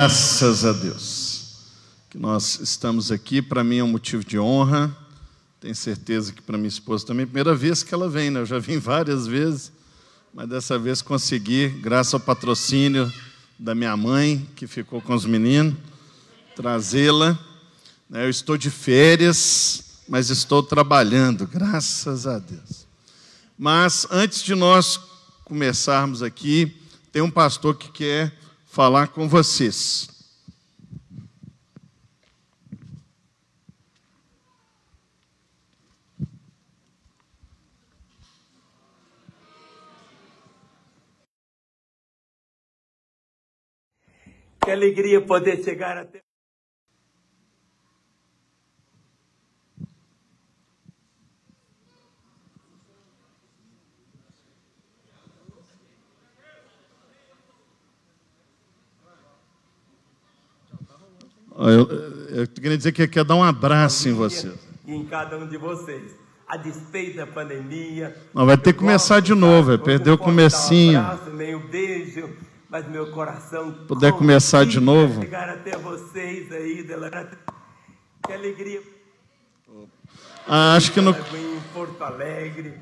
Graças a Deus que nós estamos aqui. Para mim é um motivo de honra. Tenho certeza que para minha esposa também. Primeira vez que ela vem, né? Eu já vim várias vezes, mas dessa vez consegui, graças ao patrocínio da minha mãe, que ficou com os meninos, trazê-la. Né? Eu estou de férias, mas estou trabalhando, graças a Deus. Mas antes de nós começarmos aqui, tem um pastor que quer falar com vocês. Que alegria poder chegar até. Eu, eu queria dizer que quer dar um abraço em você. E em cada um de vocês. A despeito da pandemia. Não, vai ter que começar de novo, é perder o comecinho. Um abraço, um beijo, mas meu coração. Puder começar de novo. Chegar até vocês aí. Que alegria. Ah, acho que no. Em Porto Alegre.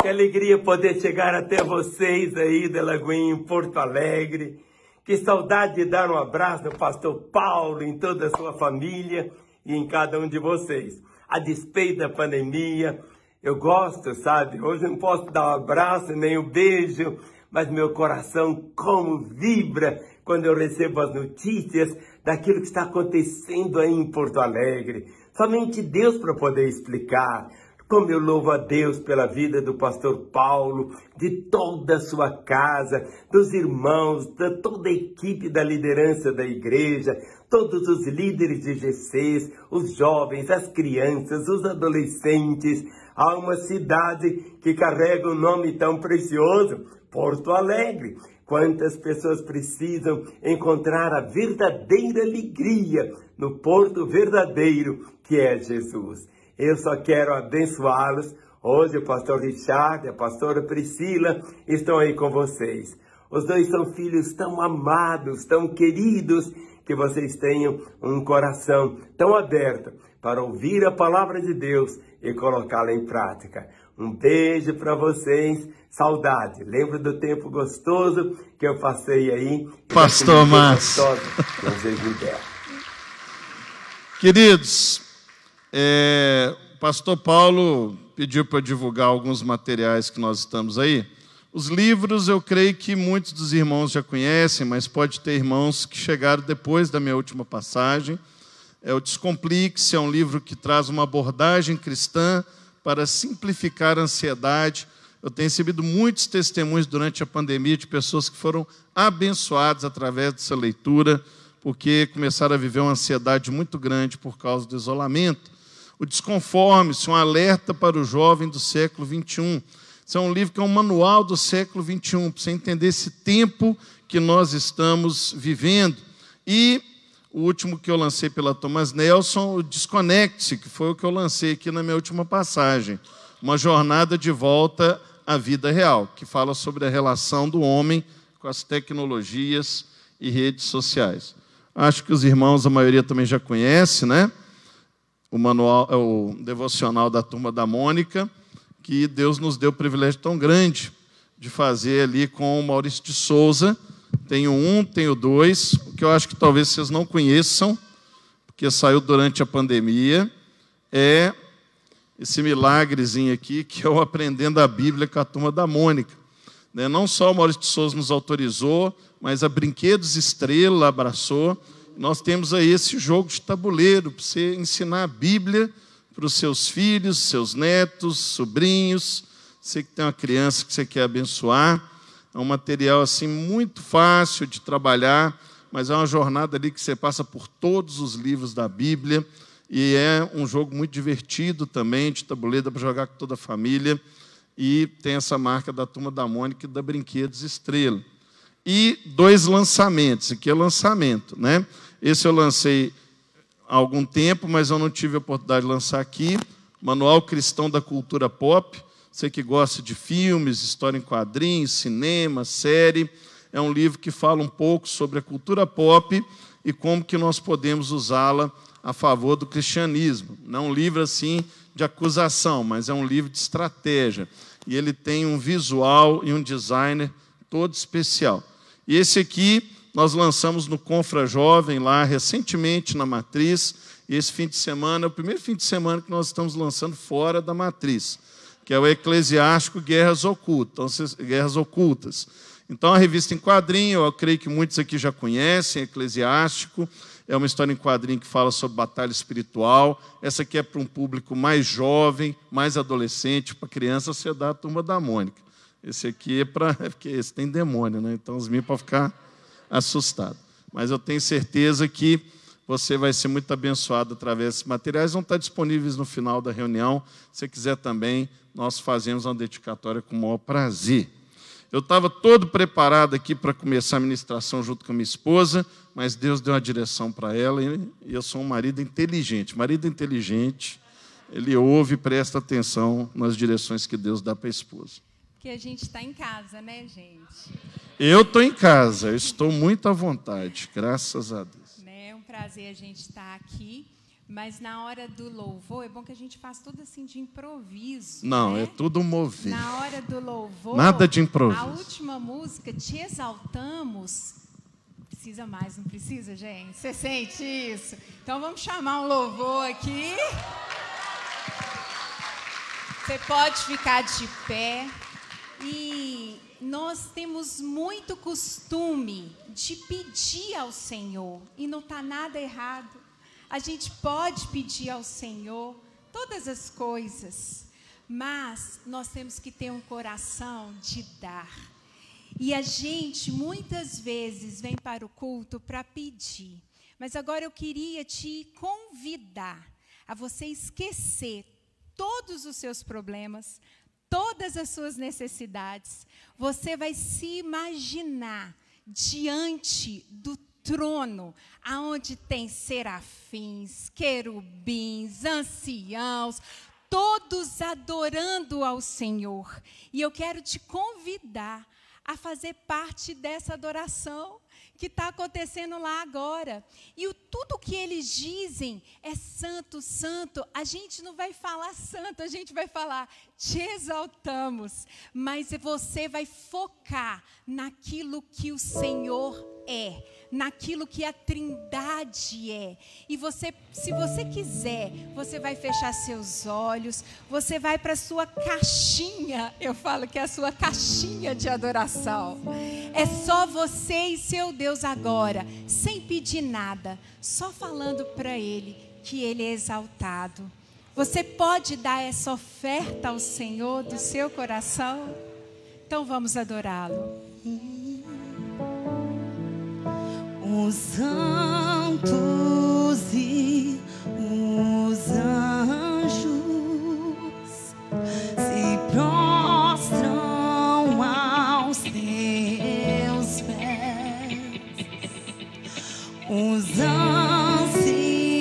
Que alegria poder chegar até vocês aí, Delagoinha, em Porto Alegre. Que saudade de dar um abraço no pastor Paulo, em toda a sua família e em cada um de vocês. A despeito da pandemia, eu gosto, sabe? Hoje não posso dar um abraço nem um beijo, mas meu coração como vibra quando eu recebo as notícias daquilo que está acontecendo aí em Porto Alegre. Somente Deus para poder explicar. Como eu louvo a Deus pela vida do pastor Paulo, de toda a sua casa, dos irmãos, de toda a equipe da liderança da igreja, todos os líderes de GCs, os jovens, as crianças, os adolescentes. Há uma cidade que carrega um nome tão precioso, Porto Alegre. Quantas pessoas precisam encontrar a verdadeira alegria no Porto verdadeiro que é Jesus. Eu só quero abençoá-los. Hoje o pastor Richard e a pastora Priscila estão aí com vocês. Os dois são filhos tão amados, tão queridos, que vocês tenham um coração tão aberto para ouvir a palavra de Deus e colocá-la em prática. Um beijo para vocês, saudade. Lembra do tempo gostoso que eu passei aí? Pastor Márcio. Queridos, é, o pastor Paulo pediu para divulgar alguns materiais que nós estamos aí. Os livros eu creio que muitos dos irmãos já conhecem, mas pode ter irmãos que chegaram depois da minha última passagem. É o Descomplique-se, é um livro que traz uma abordagem cristã para simplificar a ansiedade. Eu tenho recebido muitos testemunhos durante a pandemia de pessoas que foram abençoadas através dessa leitura, porque começaram a viver uma ansiedade muito grande por causa do isolamento. O Desconforme-se, um alerta para o jovem do século 21. Isso é um livro que é um manual do século 21, para você entender esse tempo que nós estamos vivendo. E o último que eu lancei pela Thomas Nelson, o Desconecte-se, que foi o que eu lancei aqui na minha última passagem. Uma jornada de volta à vida real, que fala sobre a relação do homem com as tecnologias e redes sociais. Acho que os irmãos, a maioria também já conhece, né? O manual, é o devocional da turma da Mônica, que Deus nos deu o privilégio tão grande de fazer ali com o Maurício de Souza. Tenho um, tenho dois, que eu acho que talvez vocês não conheçam, porque saiu durante a pandemia, é esse milagrezinho aqui, que é o Aprendendo a Bíblia com a turma da Mônica. Né? Não só o Maurício de Souza nos autorizou, mas a Brinquedos Estrela abraçou. Nós temos aí esse jogo de tabuleiro para você ensinar a Bíblia para os seus filhos, seus netos, sobrinhos. Você que tem uma criança que você quer abençoar. É um material assim muito fácil de trabalhar, mas é uma jornada ali que você passa por todos os livros da Bíblia. E é um jogo muito divertido também, de tabuleiro, dá para jogar com toda a família. E tem essa marca da Turma da Mônica e da Brinquedos Estrela. E dois lançamentos, aqui é lançamento, né? Esse eu lancei há algum tempo, mas eu não tive a oportunidade de lançar aqui. Manual Cristão da Cultura Pop. Você que gosta de filmes, história em quadrinhos, cinema, série. é um livro que fala um pouco sobre a cultura pop e como que nós podemos usá-la a favor do cristianismo. Não é um livro assim de acusação, mas é um livro de estratégia. E ele tem um visual e um designer todo especial. E esse aqui nós lançamos no Confra Jovem, lá recentemente na Matriz. E esse fim de semana é o primeiro fim de semana que nós estamos lançando fora da Matriz, que é o Eclesiástico Guerras Ocultas. Guerras Ocultas. Então, a revista em quadrinho, eu creio que muitos aqui já conhecem, Eclesiástico. É uma história em quadrinho que fala sobre batalha espiritual. Essa aqui é para um público mais jovem, mais adolescente, para criança, você dá turma da Mônica. Esse aqui é para. É porque esse tem demônio, né? Então os meninos podem ficar assustados. Mas eu tenho certeza que você vai ser muito abençoado através desses materiais. Vão estar disponíveis no final da reunião. Se quiser também, nós fazemos uma dedicatória com o maior prazer. Eu estava todo preparado aqui para começar a ministração junto com a minha esposa, mas Deus deu uma direção para ela e eu sou um marido inteligente. Marido inteligente, ele ouve e presta atenção nas direções que Deus dá para a esposa. Que a gente está em casa, né, gente? Eu estou em casa, eu estou muito à vontade, graças a Deus. Né, é um prazer a gente estar aqui. Mas na hora do louvor, é bom que a gente faça tudo assim de improviso. Não, né? é tudo mover. Na hora do louvor. Nada de improviso. A última música, Te Exaltamos. Precisa mais, não precisa, gente? Você sente isso? Então vamos chamar um louvor aqui. Você pode ficar de pé. E nós temos muito costume de pedir ao Senhor. E não está nada errado. A gente pode pedir ao Senhor todas as coisas, mas nós temos que ter um coração de dar. E a gente muitas vezes vem para o culto para pedir. Mas agora eu queria te convidar a você esquecer todos os seus problemas, todas as suas necessidades. Você vai se imaginar diante do trono, aonde tem serafins, querubins, anciãos, todos adorando ao Senhor. E eu quero te convidar a fazer parte dessa adoração que está acontecendo lá agora. E o, tudo que eles dizem é santo, santo. A gente não vai falar santo, a gente vai falar te exaltamos. Mas você vai focar naquilo que o Senhor é naquilo que a Trindade é. E você, se você quiser, você vai fechar seus olhos, você vai para sua caixinha, eu falo que é a sua caixinha de adoração. É só você e seu Deus agora, sem pedir nada, só falando para Ele que Ele é exaltado. Você pode dar essa oferta ao Senhor do seu coração? Então vamos adorá-lo os santos e os anjos se prostram aos teus pés. Os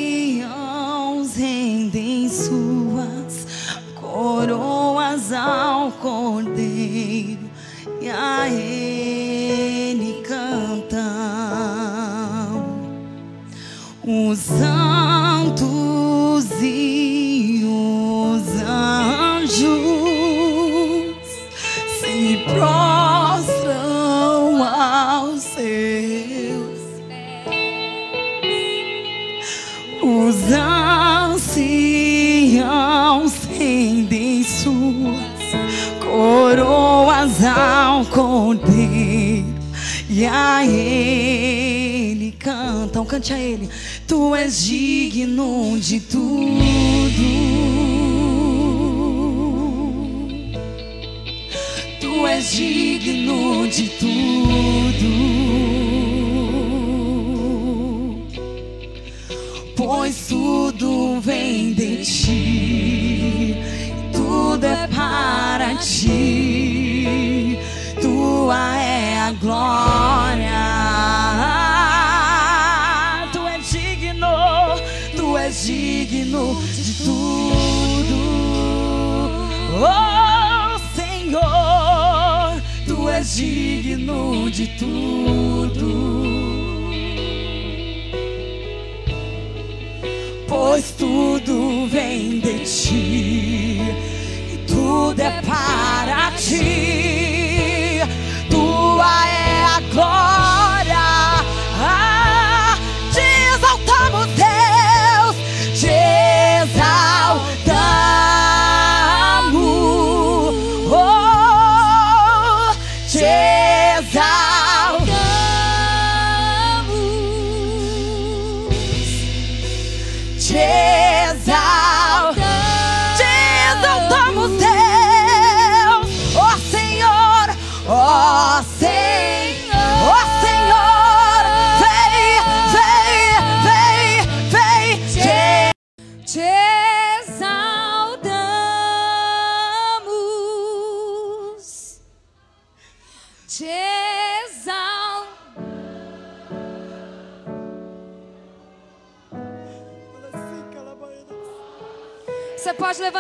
anciãos rendem suas coroas ao Cordeiro e a ele os santos e os anjos se prostram aos seus pés. Os anciãos rendem suas coroas ao cordeiro e a ele cantam, cante a ele. Tu és digno de tudo. Tu és digno de tudo. Pois tudo vem de ti, tudo é para ti. Tua é a glória. Digno de tudo. Pois tudo vem de ti, e tudo é para ti.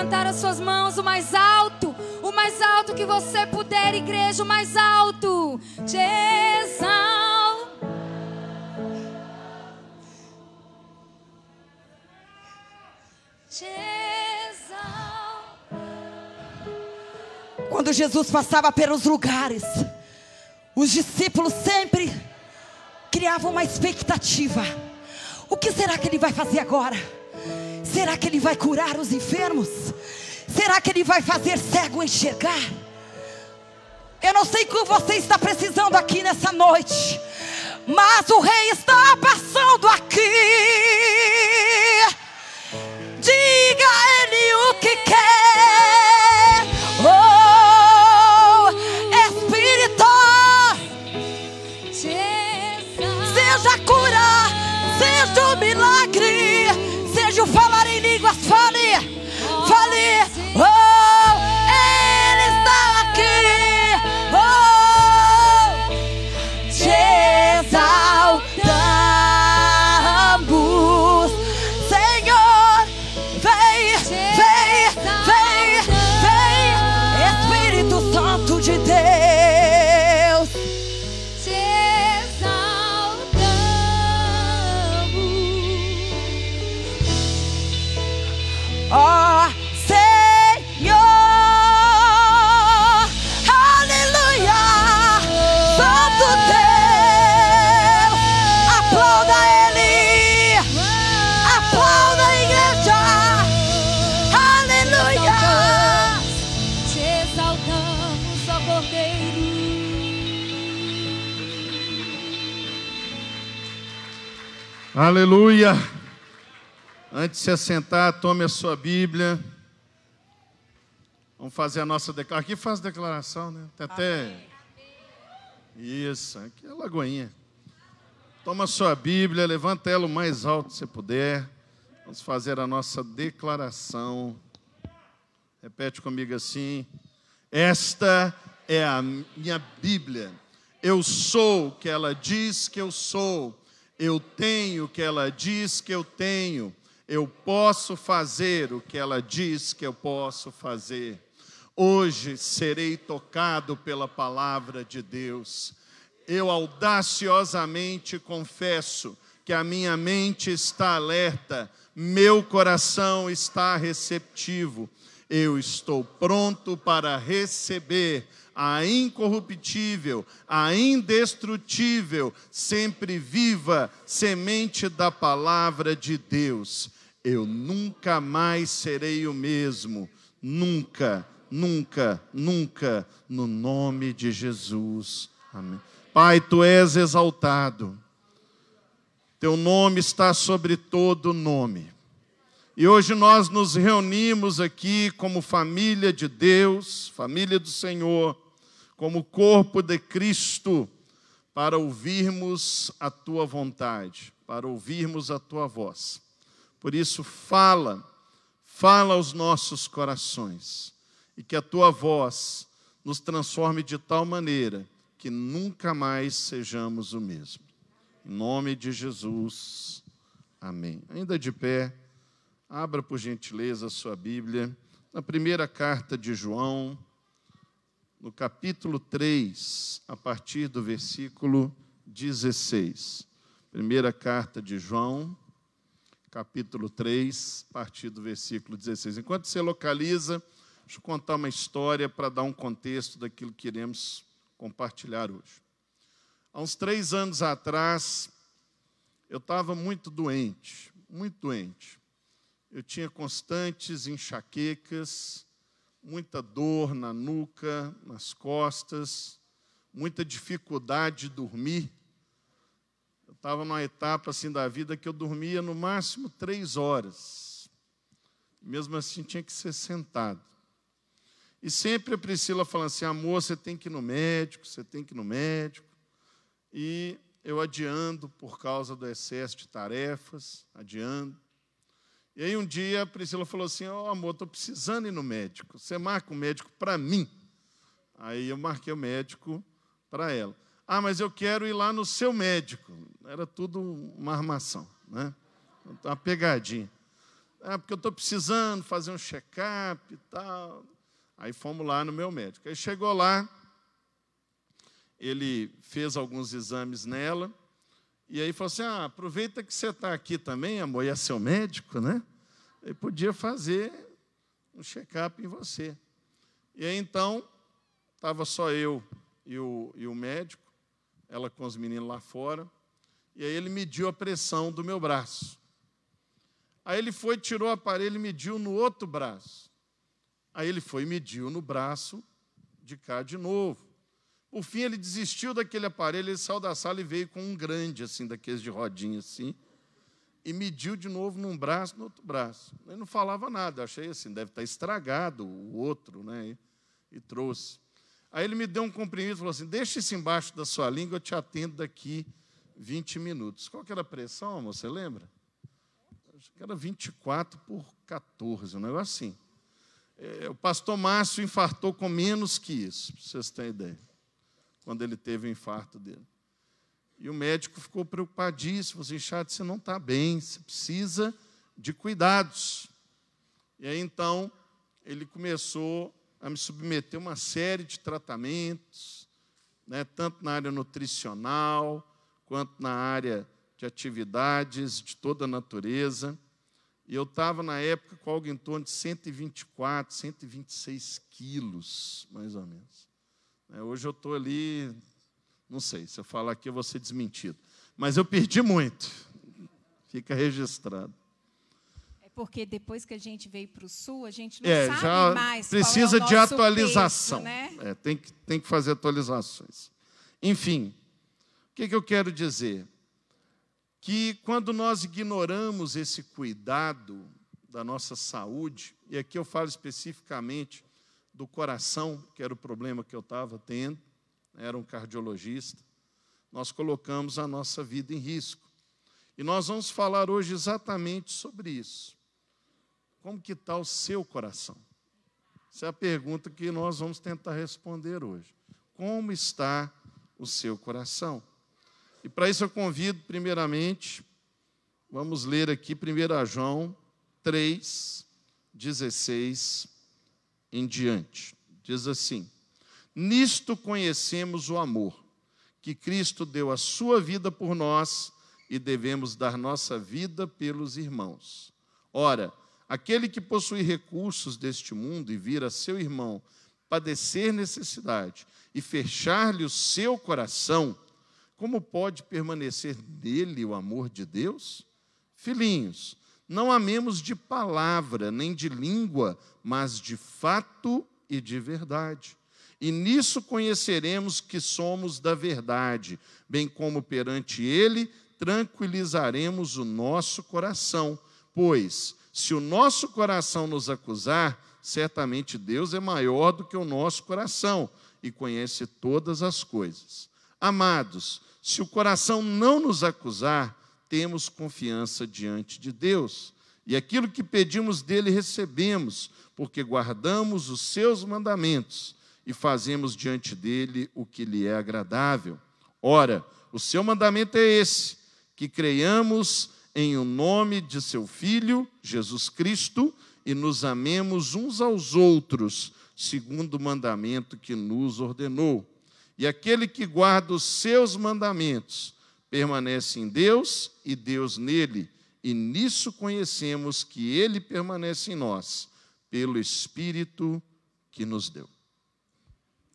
Levantar as suas mãos o mais alto, o mais alto que você puder, igreja, o mais alto. Exal. Quando Jesus passava pelos lugares, os discípulos sempre criavam uma expectativa. O que será que ele vai fazer agora? Será que ele vai curar os enfermos? Será que ele vai fazer cego enxergar? Eu não sei o que você está precisando aqui nessa noite, mas o rei está passando aqui. Diga a ele o que quer. Aleluia! Antes de se assentar, tome a sua Bíblia. Vamos fazer a nossa declaração. Aqui faz declaração, né? Tem até. Isso, aqui é Lagoinha. Toma a sua Bíblia, levanta ela o mais alto que você puder. Vamos fazer a nossa declaração. Repete comigo assim. Esta é a minha Bíblia. Eu sou o que ela diz que eu sou. Eu tenho o que ela diz que eu tenho. Eu posso fazer o que ela diz que eu posso fazer. Hoje serei tocado pela palavra de Deus. Eu audaciosamente confesso que a minha mente está alerta, meu coração está receptivo. Eu estou pronto para receber a incorruptível, a indestrutível, sempre viva semente da palavra de Deus. Eu nunca mais serei o mesmo, nunca, nunca, nunca, no nome de Jesus. Amém. Pai, tu és exaltado, teu nome está sobre todo nome. E hoje nós nos reunimos aqui como família de Deus, família do Senhor, como corpo de Cristo, para ouvirmos a tua vontade, para ouvirmos a tua voz. Por isso, fala, fala aos nossos corações, e que a tua voz nos transforme de tal maneira que nunca mais sejamos o mesmo. Em nome de Jesus, amém. Ainda de pé. Abra, por gentileza, a sua Bíblia, na primeira carta de João, no capítulo 3, a partir do versículo 16. Primeira carta de João, capítulo 3, a partir do versículo 16. Enquanto você localiza, deixa eu contar uma história para dar um contexto daquilo que iremos compartilhar hoje. Há uns três anos atrás, eu estava muito doente, muito doente. Eu tinha constantes enxaquecas, muita dor na nuca, nas costas, muita dificuldade de dormir. Eu estava numa etapa assim da vida que eu dormia no máximo três horas. Mesmo assim, tinha que ser sentado. E sempre a Priscila falando assim: amor, você tem que ir no médico, você tem que ir no médico. E eu adiando por causa do excesso de tarefas, adiando. E aí um dia a Priscila falou assim: Ó, oh, amor, estou precisando ir no médico. Você marca um médico para mim. Aí eu marquei o médico para ela. Ah, mas eu quero ir lá no seu médico. Era tudo uma armação, né? Uma pegadinha. Ah, porque eu estou precisando fazer um check-up e tal. Aí fomos lá no meu médico. Aí chegou lá, ele fez alguns exames nela, e aí falou assim: ah, aproveita que você está aqui também, amor, e é seu médico, né? Ele podia fazer um check-up em você. E aí então, estava só eu e o, e o médico, ela com os meninos lá fora, e aí ele mediu a pressão do meu braço. Aí ele foi, tirou o aparelho e mediu no outro braço. Aí ele foi e mediu no braço de cá de novo. Por fim, ele desistiu daquele aparelho, ele saiu da sala e veio com um grande, assim, daqueles de rodinha, assim, e mediu de novo num braço, no outro braço. Ele não falava nada, achei assim, deve estar estragado o outro, né? E, e trouxe. Aí ele me deu um comprimido e falou assim: deixa isso embaixo da sua língua, eu te atendo daqui 20 minutos. Qual que era a pressão, amor? Você lembra? Acho que era 24 por 14, um negócio assim. É, o pastor Márcio infartou com menos que isso, para vocês terem ideia quando ele teve o infarto dele. E o médico ficou preocupadíssimo, assim, Richard, você não está bem, você precisa de cuidados. E aí então ele começou a me submeter a uma série de tratamentos, né, tanto na área nutricional, quanto na área de atividades de toda a natureza. E eu estava, na época, com algo em torno de 124, 126 quilos, mais ou menos. É, hoje eu estou ali, não sei, se eu falar aqui eu vou ser desmentido. Mas eu perdi muito. Fica registrado. É porque depois que a gente veio para o sul, a gente não é, sabe já mais. Precisa é de atualização. Peso, né? é, tem, que, tem que fazer atualizações. Enfim, o que, que eu quero dizer? Que quando nós ignoramos esse cuidado da nossa saúde, e aqui eu falo especificamente do coração, que era o problema que eu estava tendo, era um cardiologista, nós colocamos a nossa vida em risco. E nós vamos falar hoje exatamente sobre isso. Como que está o seu coração? Essa é a pergunta que nós vamos tentar responder hoje. Como está o seu coração? E para isso eu convido, primeiramente, vamos ler aqui 1 João 3, 16 em diante. Diz assim: Nisto conhecemos o amor, que Cristo deu a sua vida por nós e devemos dar nossa vida pelos irmãos. Ora, aquele que possui recursos deste mundo e vira seu irmão padecer necessidade e fechar-lhe o seu coração, como pode permanecer nele o amor de Deus? Filhinhos, não amemos de palavra, nem de língua, mas de fato e de verdade. E nisso conheceremos que somos da verdade, bem como perante Ele tranquilizaremos o nosso coração. Pois, se o nosso coração nos acusar, certamente Deus é maior do que o nosso coração e conhece todas as coisas. Amados, se o coração não nos acusar, temos confiança diante de Deus. E aquilo que pedimos dele recebemos, porque guardamos os seus mandamentos e fazemos diante dele o que lhe é agradável. Ora, o seu mandamento é esse: que creiamos em o nome de seu Filho, Jesus Cristo, e nos amemos uns aos outros, segundo o mandamento que nos ordenou. E aquele que guarda os seus mandamentos permanece em Deus e Deus nele, e nisso conhecemos que ele permanece em nós, pelo Espírito que nos deu.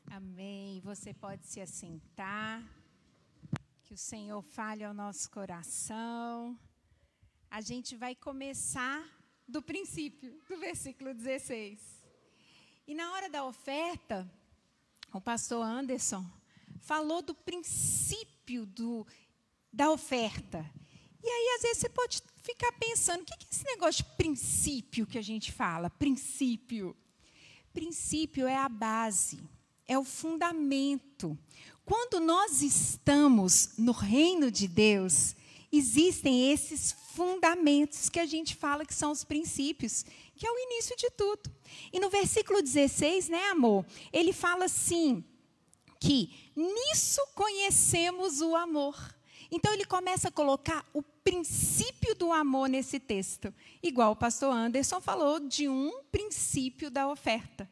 Amém. Você pode se assentar. Que o Senhor fale ao nosso coração. A gente vai começar do princípio, do versículo 16. E na hora da oferta, o pastor Anderson falou do princípio do, da oferta. E aí, às vezes, você pode ficar pensando: o que é esse negócio de princípio que a gente fala? Princípio. Princípio é a base, é o fundamento. Quando nós estamos no reino de Deus, existem esses fundamentos que a gente fala que são os princípios, que é o início de tudo. E no versículo 16, né, amor? Ele fala assim: que nisso conhecemos o amor. Então ele começa a colocar o princípio do amor nesse texto, igual o pastor Anderson falou de um princípio da oferta.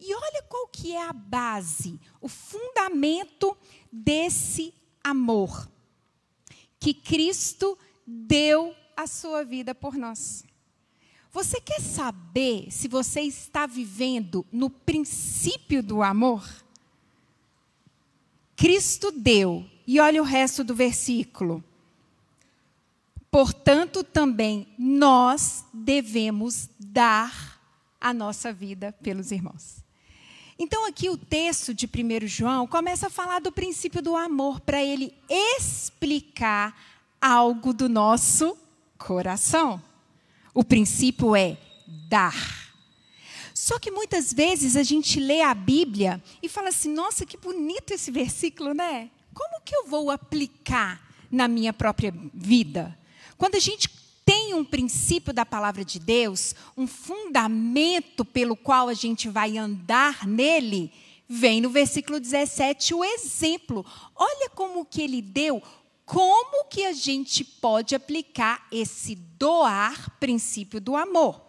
E olha qual que é a base, o fundamento desse amor. Que Cristo deu a sua vida por nós. Você quer saber se você está vivendo no princípio do amor? Cristo deu, e olha o resto do versículo. Portanto, também nós devemos dar a nossa vida pelos irmãos. Então, aqui o texto de 1 João começa a falar do princípio do amor, para ele explicar algo do nosso coração. O princípio é dar. Só que muitas vezes a gente lê a Bíblia e fala assim: nossa, que bonito esse versículo, né? Como que eu vou aplicar na minha própria vida? Quando a gente tem um princípio da palavra de Deus, um fundamento pelo qual a gente vai andar nele, vem no versículo 17 o exemplo. Olha como que ele deu, como que a gente pode aplicar esse doar princípio do amor.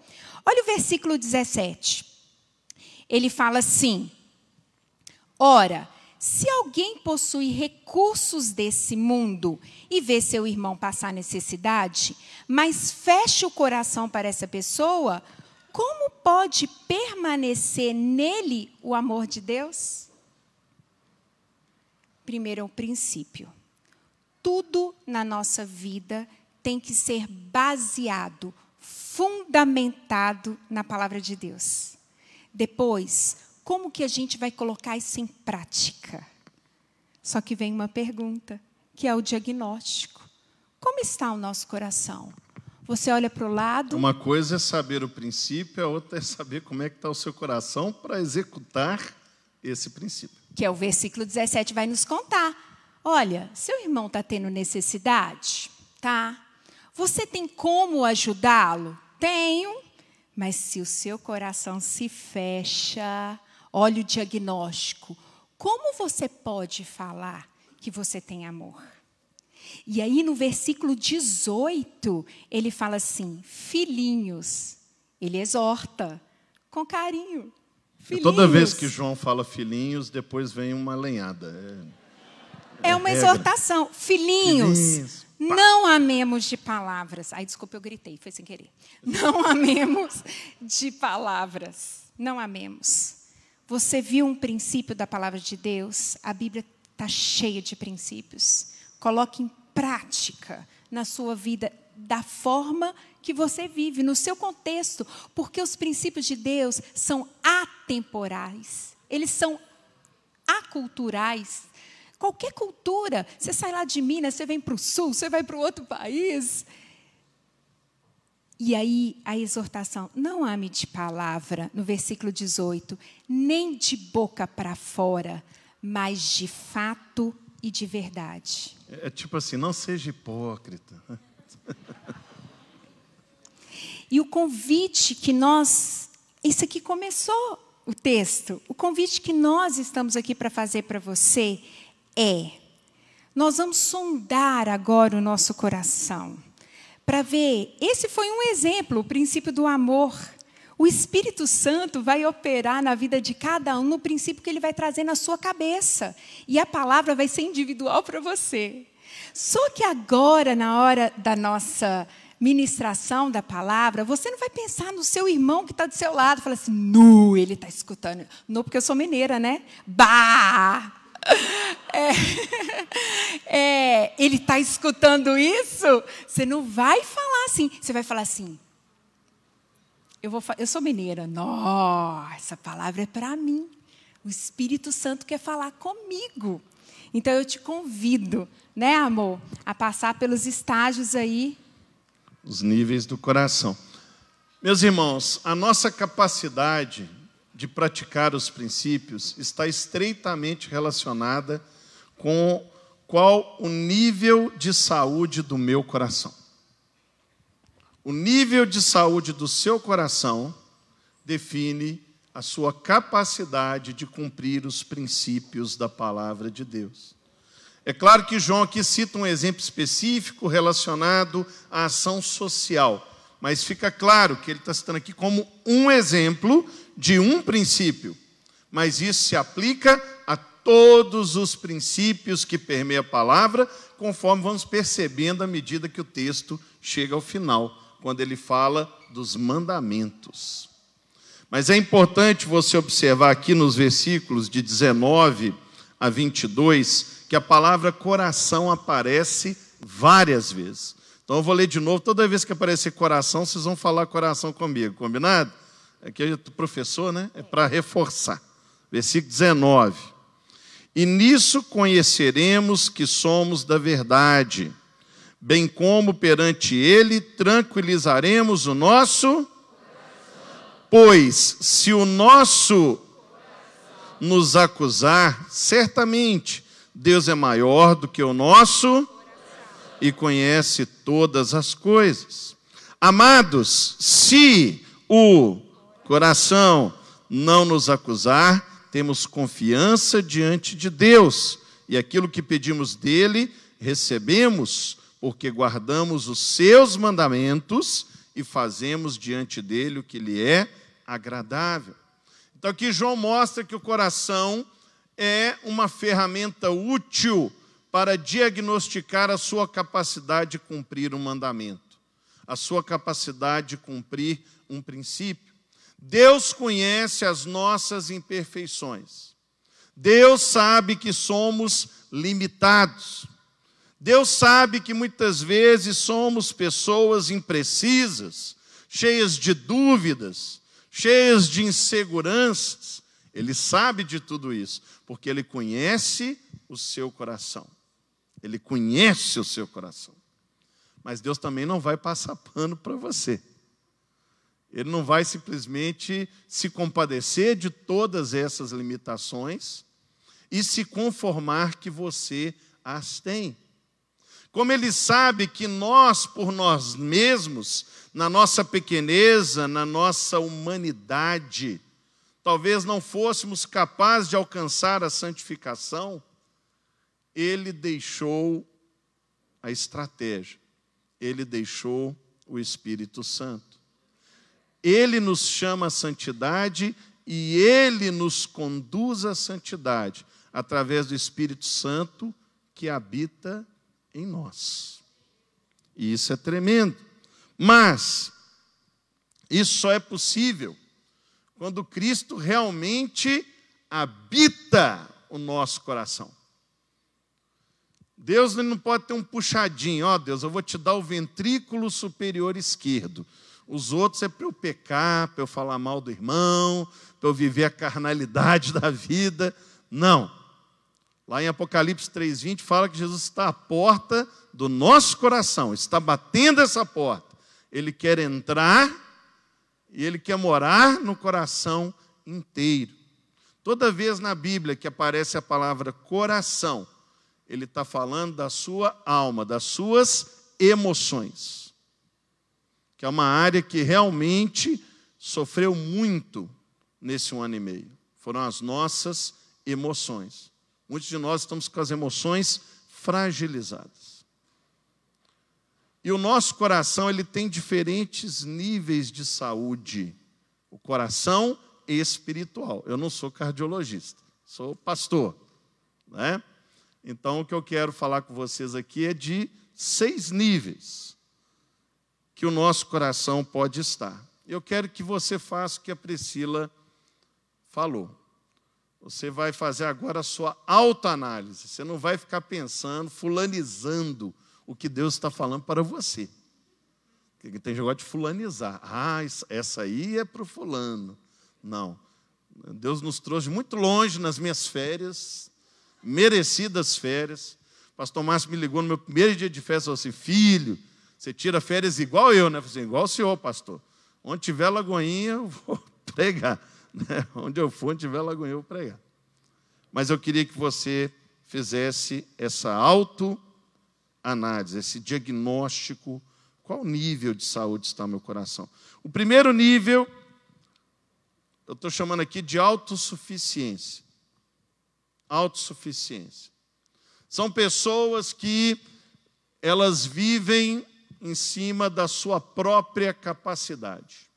Olha o versículo 17. Ele fala assim: Ora, se alguém possui recursos desse mundo e vê seu irmão passar necessidade, mas fecha o coração para essa pessoa, como pode permanecer nele o amor de Deus? Primeiro é o princípio. Tudo na nossa vida tem que ser baseado, fundamentado na palavra de Deus. Depois, como que a gente vai colocar isso em prática? Só que vem uma pergunta, que é o diagnóstico. Como está o nosso coração? Você olha para o lado. Uma coisa é saber o princípio, a outra é saber como é que está o seu coração para executar esse princípio. Que é o versículo 17 vai nos contar. Olha, seu irmão está tendo necessidade, tá? Você tem como ajudá-lo? Tenho. Mas se o seu coração se fecha, Olha o diagnóstico. Como você pode falar que você tem amor? E aí no versículo 18, ele fala assim: filhinhos. Ele exorta com carinho. Filhinhos. Toda vez que João fala filhinhos, depois vem uma lenhada. É, é uma regra. exortação. Filhinhos, filhinhos não amemos de palavras. Ai, desculpa, eu gritei, foi sem querer. Não amemos de palavras. Não amemos. Você viu um princípio da palavra de Deus? A Bíblia está cheia de princípios. Coloque em prática na sua vida da forma que você vive, no seu contexto, porque os princípios de Deus são atemporais, eles são aculturais. Qualquer cultura, você sai lá de Minas, você vem para o sul, você vai para outro país, e aí a exortação, não ame de palavra, no versículo 18, nem de boca para fora, mas de fato e de verdade. É, é tipo assim, não seja hipócrita. E o convite que nós, isso aqui começou o texto, o convite que nós estamos aqui para fazer para você é: nós vamos sondar agora o nosso coração para ver. Esse foi um exemplo, o princípio do amor. O Espírito Santo vai operar na vida de cada um no princípio que ele vai trazer na sua cabeça. E a palavra vai ser individual para você. Só que agora, na hora da nossa ministração da palavra, você não vai pensar no seu irmão que está do seu lado, fala assim, nu, ele está escutando. Nu, porque eu sou mineira, né? Bah! É, é, ele está escutando isso? Você não vai falar assim, você vai falar assim. Eu, vou, eu sou mineira. Nossa, essa palavra é para mim. O Espírito Santo quer falar comigo. Então eu te convido, né, amor, a passar pelos estágios aí os níveis do coração. Meus irmãos, a nossa capacidade de praticar os princípios está estreitamente relacionada com qual o nível de saúde do meu coração. O nível de saúde do seu coração define a sua capacidade de cumprir os princípios da palavra de Deus. É claro que João aqui cita um exemplo específico relacionado à ação social, mas fica claro que ele está citando aqui como um exemplo de um princípio. Mas isso se aplica a todos os princípios que permeiam a palavra, conforme vamos percebendo à medida que o texto chega ao final, quando ele fala dos mandamentos. Mas é importante você observar aqui nos versículos de 19 a 22 que a palavra coração aparece várias vezes. Então eu vou ler de novo, toda vez que aparecer coração, vocês vão falar coração comigo, combinado? Aqui é professor, né? É para reforçar. Versículo 19. E nisso conheceremos que somos da verdade, bem como perante Ele tranquilizaremos o nosso. Pois se o nosso nos acusar, certamente Deus é maior do que o nosso e conhece todas as coisas. Amados, se o coração não nos acusar, temos confiança diante de Deus e aquilo que pedimos dele, recebemos, porque guardamos os seus mandamentos e fazemos diante dele o que lhe é agradável. Então aqui João mostra que o coração é uma ferramenta útil para diagnosticar a sua capacidade de cumprir um mandamento, a sua capacidade de cumprir um princípio. Deus conhece as nossas imperfeições. Deus sabe que somos limitados. Deus sabe que muitas vezes somos pessoas imprecisas, cheias de dúvidas, cheias de inseguranças. Ele sabe de tudo isso porque ele conhece o seu coração. Ele conhece o seu coração. Mas Deus também não vai passar pano para você. Ele não vai simplesmente se compadecer de todas essas limitações e se conformar que você as tem. Como ele sabe que nós, por nós mesmos, na nossa pequeneza, na nossa humanidade, talvez não fôssemos capazes de alcançar a santificação, ele deixou a estratégia, ele deixou o Espírito Santo. Ele nos chama à santidade e ele nos conduz à santidade através do Espírito Santo que habita em nós. E isso é tremendo. Mas isso só é possível quando Cristo realmente habita o nosso coração. Deus não pode ter um puxadinho, ó oh, Deus, eu vou te dar o ventrículo superior esquerdo. Os outros é para eu pecar, para eu falar mal do irmão, para eu viver a carnalidade da vida. Não. Lá em Apocalipse 3:20 fala que Jesus está à porta do nosso coração, está batendo essa porta. Ele quer entrar e ele quer morar no coração inteiro. Toda vez na Bíblia que aparece a palavra coração, ele está falando da sua alma, das suas emoções, que é uma área que realmente sofreu muito nesse um ano e meio. Foram as nossas emoções. Muitos de nós estamos com as emoções fragilizadas. E o nosso coração ele tem diferentes níveis de saúde o coração espiritual. Eu não sou cardiologista, sou pastor. Né? Então, o que eu quero falar com vocês aqui é de seis níveis que o nosso coração pode estar. Eu quero que você faça o que a Priscila falou. Você vai fazer agora a sua autoanálise. Você não vai ficar pensando, fulanizando o que Deus está falando para você. Tem negócio de fulanizar. Ah, essa aí é para o fulano. Não. Deus nos trouxe muito longe nas minhas férias, merecidas férias. O pastor Márcio me ligou no meu primeiro dia de festa e falou assim: Filho, você tira férias igual eu, né? Assim, igual o senhor, pastor. Onde tiver lagoinha, eu vou pregar. Né? Onde eu for, onde tiver lagoinha, eu vou pregar. Mas eu queria que você fizesse essa autoanálise, esse diagnóstico. Qual nível de saúde está meu coração? O primeiro nível, eu estou chamando aqui de autossuficiência. Autossuficiência. São pessoas que elas vivem em cima da sua própria capacidade.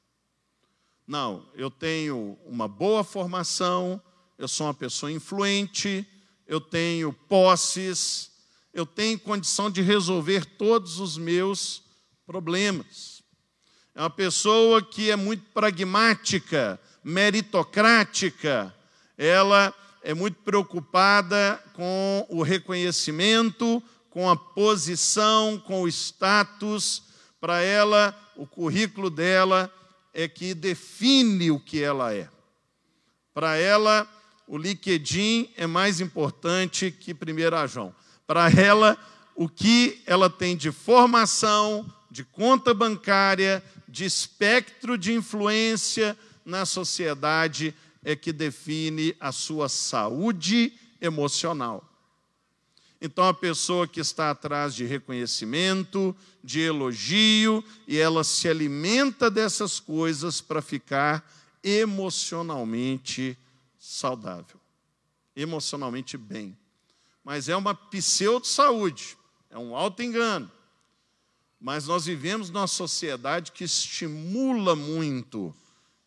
Não, eu tenho uma boa formação, eu sou uma pessoa influente, eu tenho posses, eu tenho condição de resolver todos os meus problemas. É uma pessoa que é muito pragmática, meritocrática, ela é muito preocupada com o reconhecimento, com a posição, com o status. Para ela, o currículo dela é que define o que ela é. Para ela, o LinkedIn é mais importante que primeiro João. Para ela, o que ela tem de formação, de conta bancária, de espectro de influência na sociedade é que define a sua saúde emocional. Então, a pessoa que está atrás de reconhecimento, de elogio, e ela se alimenta dessas coisas para ficar emocionalmente saudável, emocionalmente bem. Mas é uma pseudo-saúde, é um auto-engano. Mas nós vivemos numa sociedade que estimula muito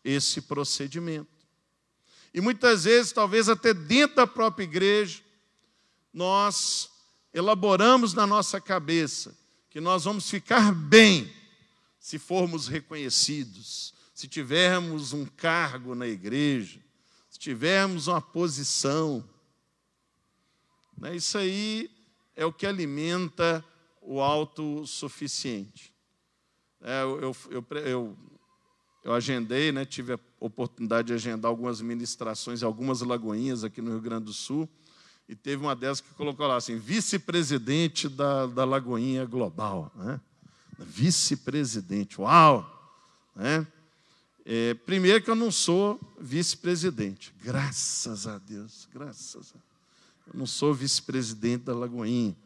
esse procedimento. E muitas vezes, talvez até dentro da própria igreja, nós elaboramos na nossa cabeça que nós vamos ficar bem se formos reconhecidos, se tivermos um cargo na igreja, se tivermos uma posição. Né, isso aí é o que alimenta o autossuficiente. É, eu, eu, eu, eu, agendei, né, tive a oportunidade de agendar algumas ministrações em algumas lagoinhas aqui no Rio Grande do Sul. E teve uma dessas que colocou lá assim: vice-presidente da, da Lagoinha Global. Né? Vice-presidente, uau! Né? É, primeiro que eu não sou vice-presidente, graças a Deus, graças a Eu não sou vice-presidente da Lagoinha.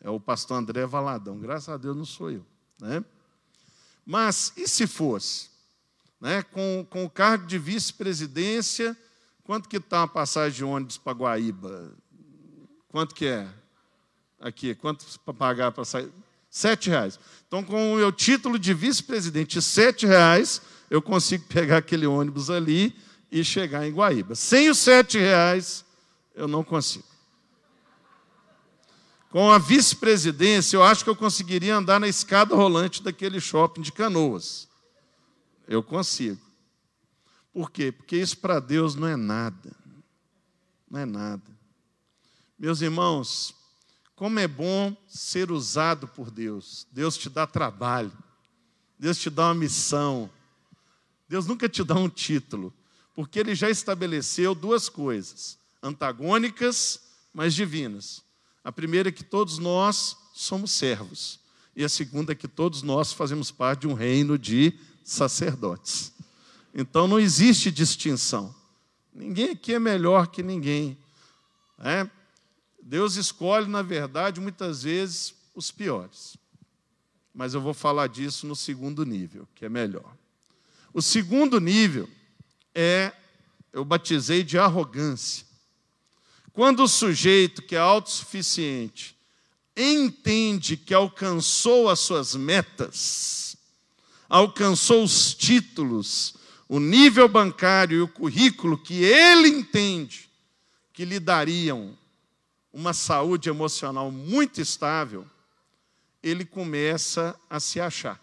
É o pastor André Valadão, graças a Deus não sou eu. Né? Mas, e se fosse? Né? Com, com o cargo de vice-presidência, quanto que está uma passagem de ônibus para Guaíba? Quanto que é? Aqui, quanto para pagar para sair? Sete reais. Então, com o meu título de vice-presidente, sete reais, eu consigo pegar aquele ônibus ali e chegar em Guaíba. Sem os sete reais, eu não consigo. Com a vice-presidência, eu acho que eu conseguiria andar na escada rolante daquele shopping de canoas. Eu consigo. Por quê? Porque isso para Deus não é nada. Não é nada. Meus irmãos, como é bom ser usado por Deus. Deus te dá trabalho. Deus te dá uma missão. Deus nunca te dá um título, porque ele já estabeleceu duas coisas, antagônicas, mas divinas. A primeira é que todos nós somos servos, e a segunda é que todos nós fazemos parte de um reino de sacerdotes. Então não existe distinção. Ninguém aqui é melhor que ninguém. É? Deus escolhe, na verdade, muitas vezes os piores. Mas eu vou falar disso no segundo nível, que é melhor. O segundo nível é, eu batizei de arrogância. Quando o sujeito que é autossuficiente entende que alcançou as suas metas, alcançou os títulos, o nível bancário e o currículo que ele entende que lhe dariam uma saúde emocional muito estável, ele começa a se achar.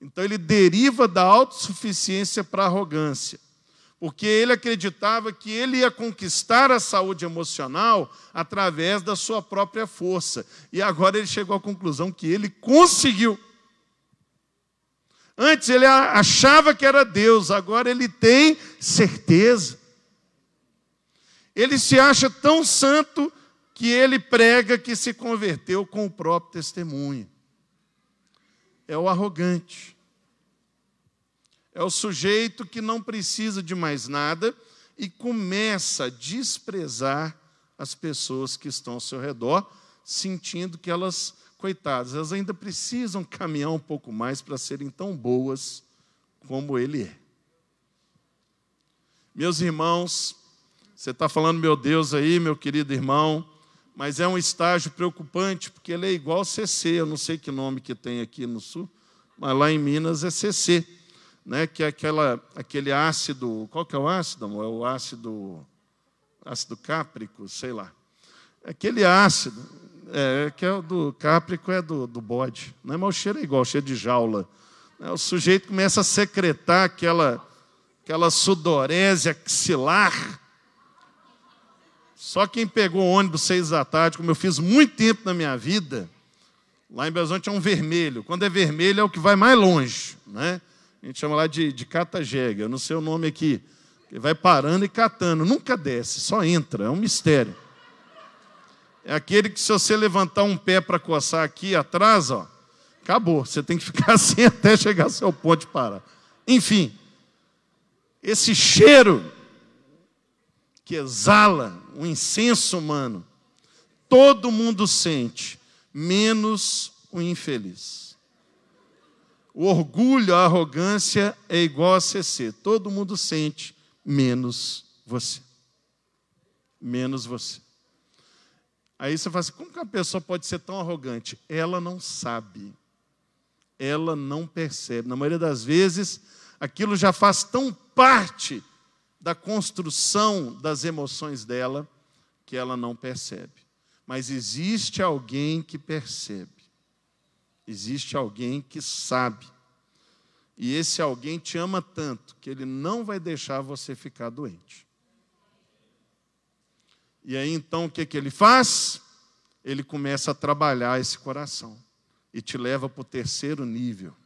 Então ele deriva da autossuficiência para a arrogância, porque ele acreditava que ele ia conquistar a saúde emocional através da sua própria força. E agora ele chegou à conclusão que ele conseguiu. Antes ele achava que era Deus, agora ele tem certeza. Ele se acha tão santo que ele prega que se converteu com o próprio testemunho. É o arrogante. É o sujeito que não precisa de mais nada e começa a desprezar as pessoas que estão ao seu redor, sentindo que elas, coitadas, elas ainda precisam caminhar um pouco mais para serem tão boas como ele é. Meus irmãos, você está falando, meu Deus, aí, meu querido irmão, mas é um estágio preocupante, porque ele é igual CC, eu não sei que nome que tem aqui no sul, mas lá em Minas é CC, né, que é aquela, aquele ácido, qual que é o ácido, amor? É o ácido, ácido cáprico, sei lá. Aquele ácido, é, que é o do cáprico, é do, do bode, né, mas o cheiro é igual, cheiro de jaula. Né, o sujeito começa a secretar aquela, aquela sudorese axilar, só quem pegou o ônibus seis da tarde, como eu fiz muito tempo na minha vida, lá em Belo Horizonte é um vermelho. Quando é vermelho é o que vai mais longe, né? A gente chama lá de, de eu não sei o nome aqui. Ele vai parando e catando, nunca desce, só entra, é um mistério. É aquele que se você levantar um pé para coçar aqui atrás, ó, acabou. Você tem que ficar assim até chegar ao seu ponto de parar. Enfim, esse cheiro que exala um incenso humano, todo mundo sente, menos o infeliz. O orgulho, a arrogância é igual a CC. Todo mundo sente, menos você. Menos você. Aí você fala assim: como que a pessoa pode ser tão arrogante? Ela não sabe. Ela não percebe. Na maioria das vezes, aquilo já faz tão parte da construção das emoções dela que ela não percebe. Mas existe alguém que percebe. Existe alguém que sabe. E esse alguém te ama tanto que ele não vai deixar você ficar doente. E aí então o que, que ele faz? Ele começa a trabalhar esse coração e te leva para o terceiro nível.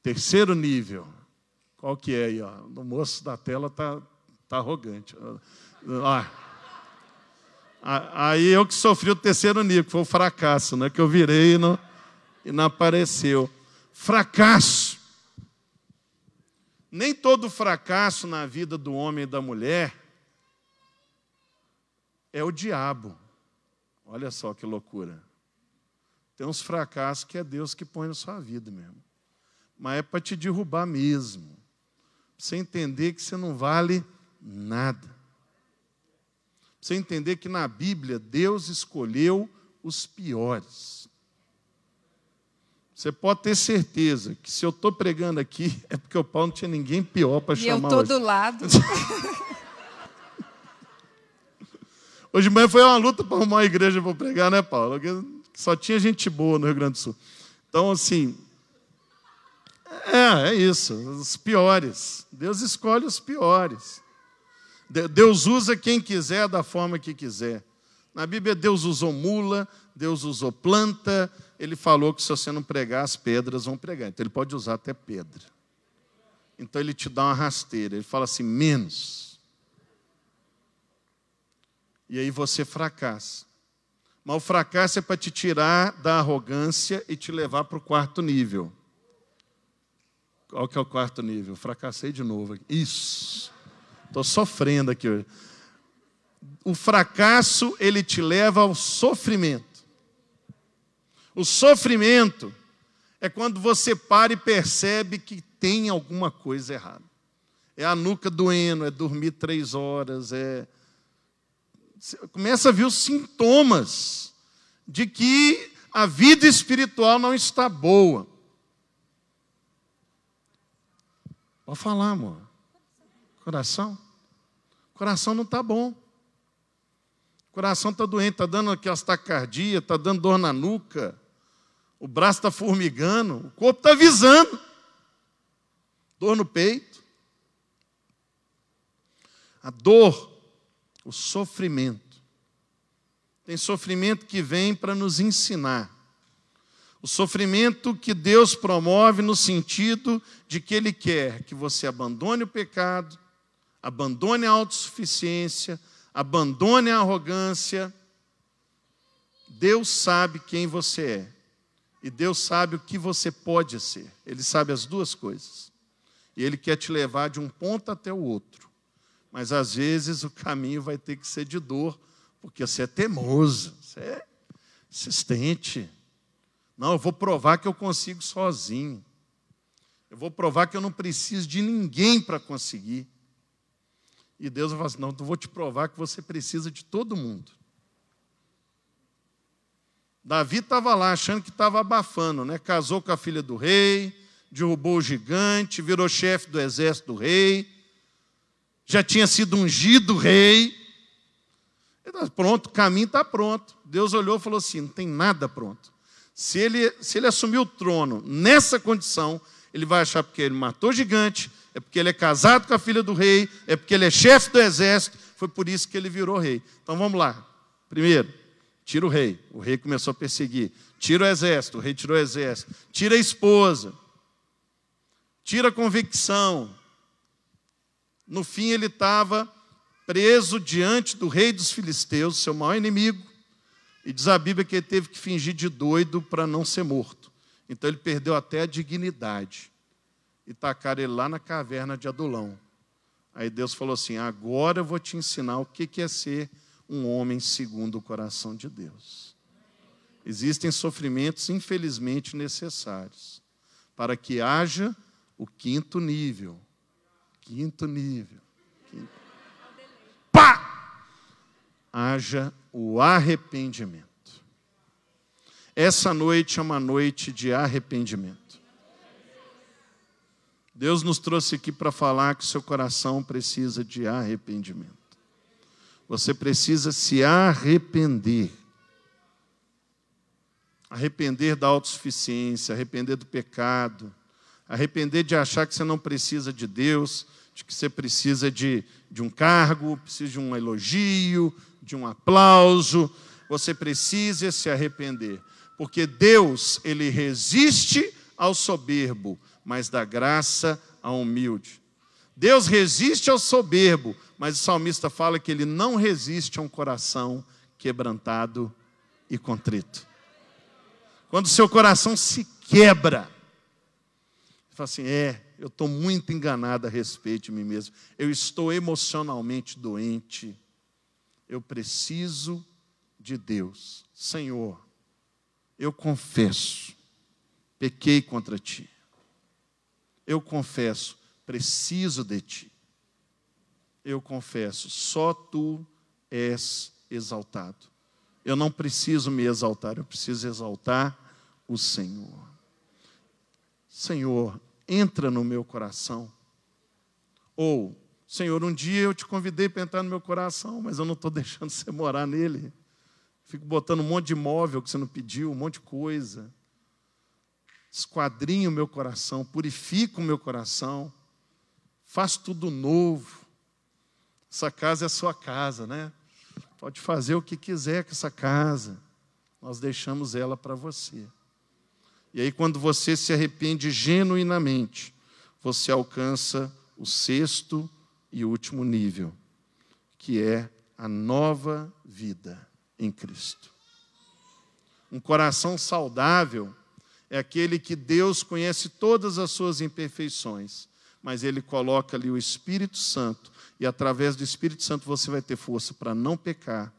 Terceiro nível qual que é aí? Ó? O moço da tela está tá arrogante. Ó. Aí eu que sofri o terceiro nível, que foi o fracasso, né? que eu virei e não, e não apareceu. Fracasso. Nem todo fracasso na vida do homem e da mulher é o diabo. Olha só que loucura. Tem uns fracassos que é Deus que põe na sua vida mesmo. Mas é para te derrubar mesmo você entender que você não vale nada. Você entender que na Bíblia Deus escolheu os piores. Você pode ter certeza que se eu estou pregando aqui é porque o Paulo não tinha ninguém pior para chamar. E eu estou do lado. Hoje de manhã foi uma luta para arrumar uma igreja para pregar, né, Paulo? Só tinha gente boa no Rio Grande do Sul. Então, assim, é, é isso, os piores. Deus escolhe os piores. Deus usa quem quiser da forma que quiser. Na Bíblia, Deus usou mula, Deus usou planta. Ele falou que se você não pregar, as pedras vão pregar. Então, ele pode usar até pedra. Então, ele te dá uma rasteira. Ele fala assim: menos. E aí você fracassa. Mas o fracasso é para te tirar da arrogância e te levar para o quarto nível. Qual que é o quarto nível? Fracassei de novo. Isso. Estou sofrendo aqui hoje. O fracasso, ele te leva ao sofrimento. O sofrimento é quando você para e percebe que tem alguma coisa errada. É a nuca doendo, é dormir três horas, é. Você começa a ver os sintomas de que a vida espiritual não está boa. Pode falar, amor. Coração? Coração não está bom. Coração está doente, está dando aquelas taquicardia, está dando dor na nuca, o braço está formigando, o corpo está avisando. Dor no peito. A dor, o sofrimento. Tem sofrimento que vem para nos ensinar. O sofrimento que Deus promove no sentido de que Ele quer que você abandone o pecado, abandone a autossuficiência, abandone a arrogância. Deus sabe quem você é. E Deus sabe o que você pode ser. Ele sabe as duas coisas. E Ele quer te levar de um ponto até o outro. Mas às vezes o caminho vai ter que ser de dor, porque você é teimoso, você é insistente. Não, eu vou provar que eu consigo sozinho. Eu vou provar que eu não preciso de ninguém para conseguir. E Deus vai falar assim: não, eu vou te provar que você precisa de todo mundo. Davi estava lá achando que estava abafando, né? Casou com a filha do rei, derrubou o gigante, virou chefe do exército do rei, já tinha sido ungido rei. Pronto, o caminho está pronto. Deus olhou e falou assim: não tem nada pronto. Se ele, se ele assumir o trono nessa condição, ele vai achar porque ele matou gigante, é porque ele é casado com a filha do rei, é porque ele é chefe do exército, foi por isso que ele virou rei. Então vamos lá. Primeiro, tira o rei. O rei começou a perseguir. Tira o exército, o rei tirou o exército. Tira a esposa. Tira a convicção. No fim, ele estava preso diante do rei dos filisteus, seu maior inimigo. E diz a Bíblia que ele teve que fingir de doido para não ser morto. Então ele perdeu até a dignidade. E tacaram ele lá na caverna de Adulão. Aí Deus falou assim: agora eu vou te ensinar o que é ser um homem segundo o coração de Deus. Existem sofrimentos, infelizmente, necessários para que haja o quinto nível. Quinto nível. Quinto. Pá! Haja o arrependimento. Essa noite é uma noite de arrependimento. Deus nos trouxe aqui para falar que seu coração precisa de arrependimento. Você precisa se arrepender. Arrepender da autossuficiência, arrepender do pecado, arrepender de achar que você não precisa de Deus, de que você precisa de, de um cargo, precisa de um elogio, de um aplauso, você precisa se arrepender, porque Deus, ele resiste ao soberbo, mas dá graça ao humilde. Deus resiste ao soberbo, mas o salmista fala que ele não resiste a um coração quebrantado e contrito. Quando o seu coração se quebra, ele fala assim: é, eu estou muito enganado a respeito de mim mesmo, eu estou emocionalmente doente eu preciso de Deus. Senhor, eu confesso, pequei contra ti. Eu confesso, preciso de ti. Eu confesso, só tu és exaltado. Eu não preciso me exaltar, eu preciso exaltar o Senhor. Senhor, entra no meu coração. Ou Senhor, um dia eu te convidei para entrar no meu coração, mas eu não estou deixando você morar nele. Fico botando um monte de imóvel que você não pediu, um monte de coisa. Esquadrinho o meu coração, purifico o meu coração, faço tudo novo. Essa casa é a sua casa, né? Pode fazer o que quiser com essa casa. Nós deixamos ela para você. E aí, quando você se arrepende genuinamente, você alcança o sexto e último nível, que é a nova vida em Cristo. Um coração saudável é aquele que Deus conhece todas as suas imperfeições, mas Ele coloca ali o Espírito Santo, e através do Espírito Santo você vai ter força para não pecar,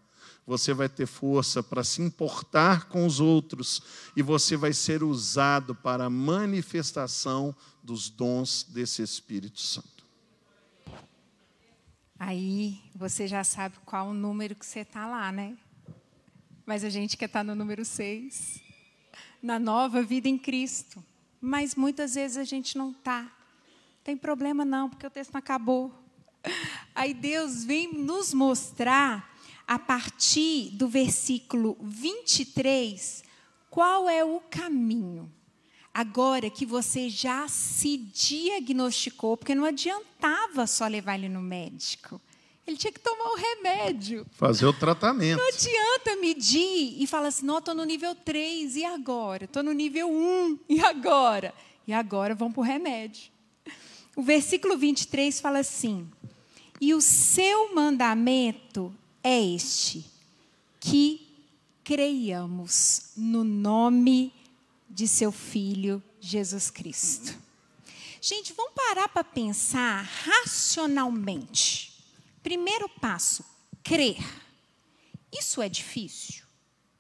você vai ter força para se importar com os outros, e você vai ser usado para a manifestação dos dons desse Espírito Santo. Aí você já sabe qual o número que você está lá, né? Mas a gente quer estar tá no número 6, na nova vida em Cristo. Mas muitas vezes a gente não está. tem problema não, porque o texto não acabou. Aí Deus vem nos mostrar, a partir do versículo 23, qual é o caminho. Agora que você já se diagnosticou, porque não adiantava só levar ele no médico. Ele tinha que tomar o remédio. Fazer o tratamento. Não adianta medir e falar assim, não, estou no nível 3, e agora? Estou no nível 1, e agora? E agora vamos para o remédio. O versículo 23 fala assim: E o seu mandamento é este, que creiamos no nome de seu Filho Jesus Cristo. Gente, vamos parar para pensar racionalmente. Primeiro passo, crer. Isso é difícil?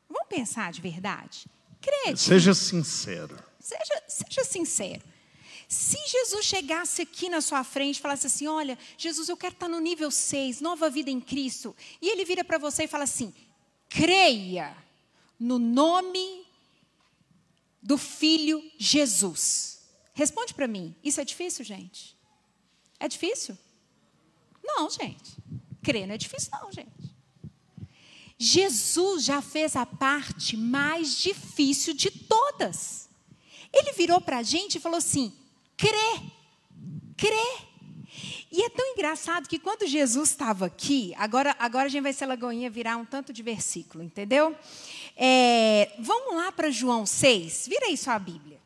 Vamos pensar de verdade? Crer. Seja sincero. Seja, seja sincero. Se Jesus chegasse aqui na sua frente e falasse assim: Olha, Jesus, eu quero estar no nível 6, nova vida em Cristo. E ele vira para você e fala assim: Creia no nome do Filho Jesus. Responde para mim: Isso é difícil, gente? É difícil? Não, gente. Crer não é difícil, não, gente. Jesus já fez a parte mais difícil de todas. Ele virou para a gente e falou assim: crê, crê. E é tão engraçado que quando Jesus estava aqui, agora, agora a gente vai ser Lagoinha virar um tanto de versículo, entendeu? É, vamos lá para João 6, vira aí sua Bíblia.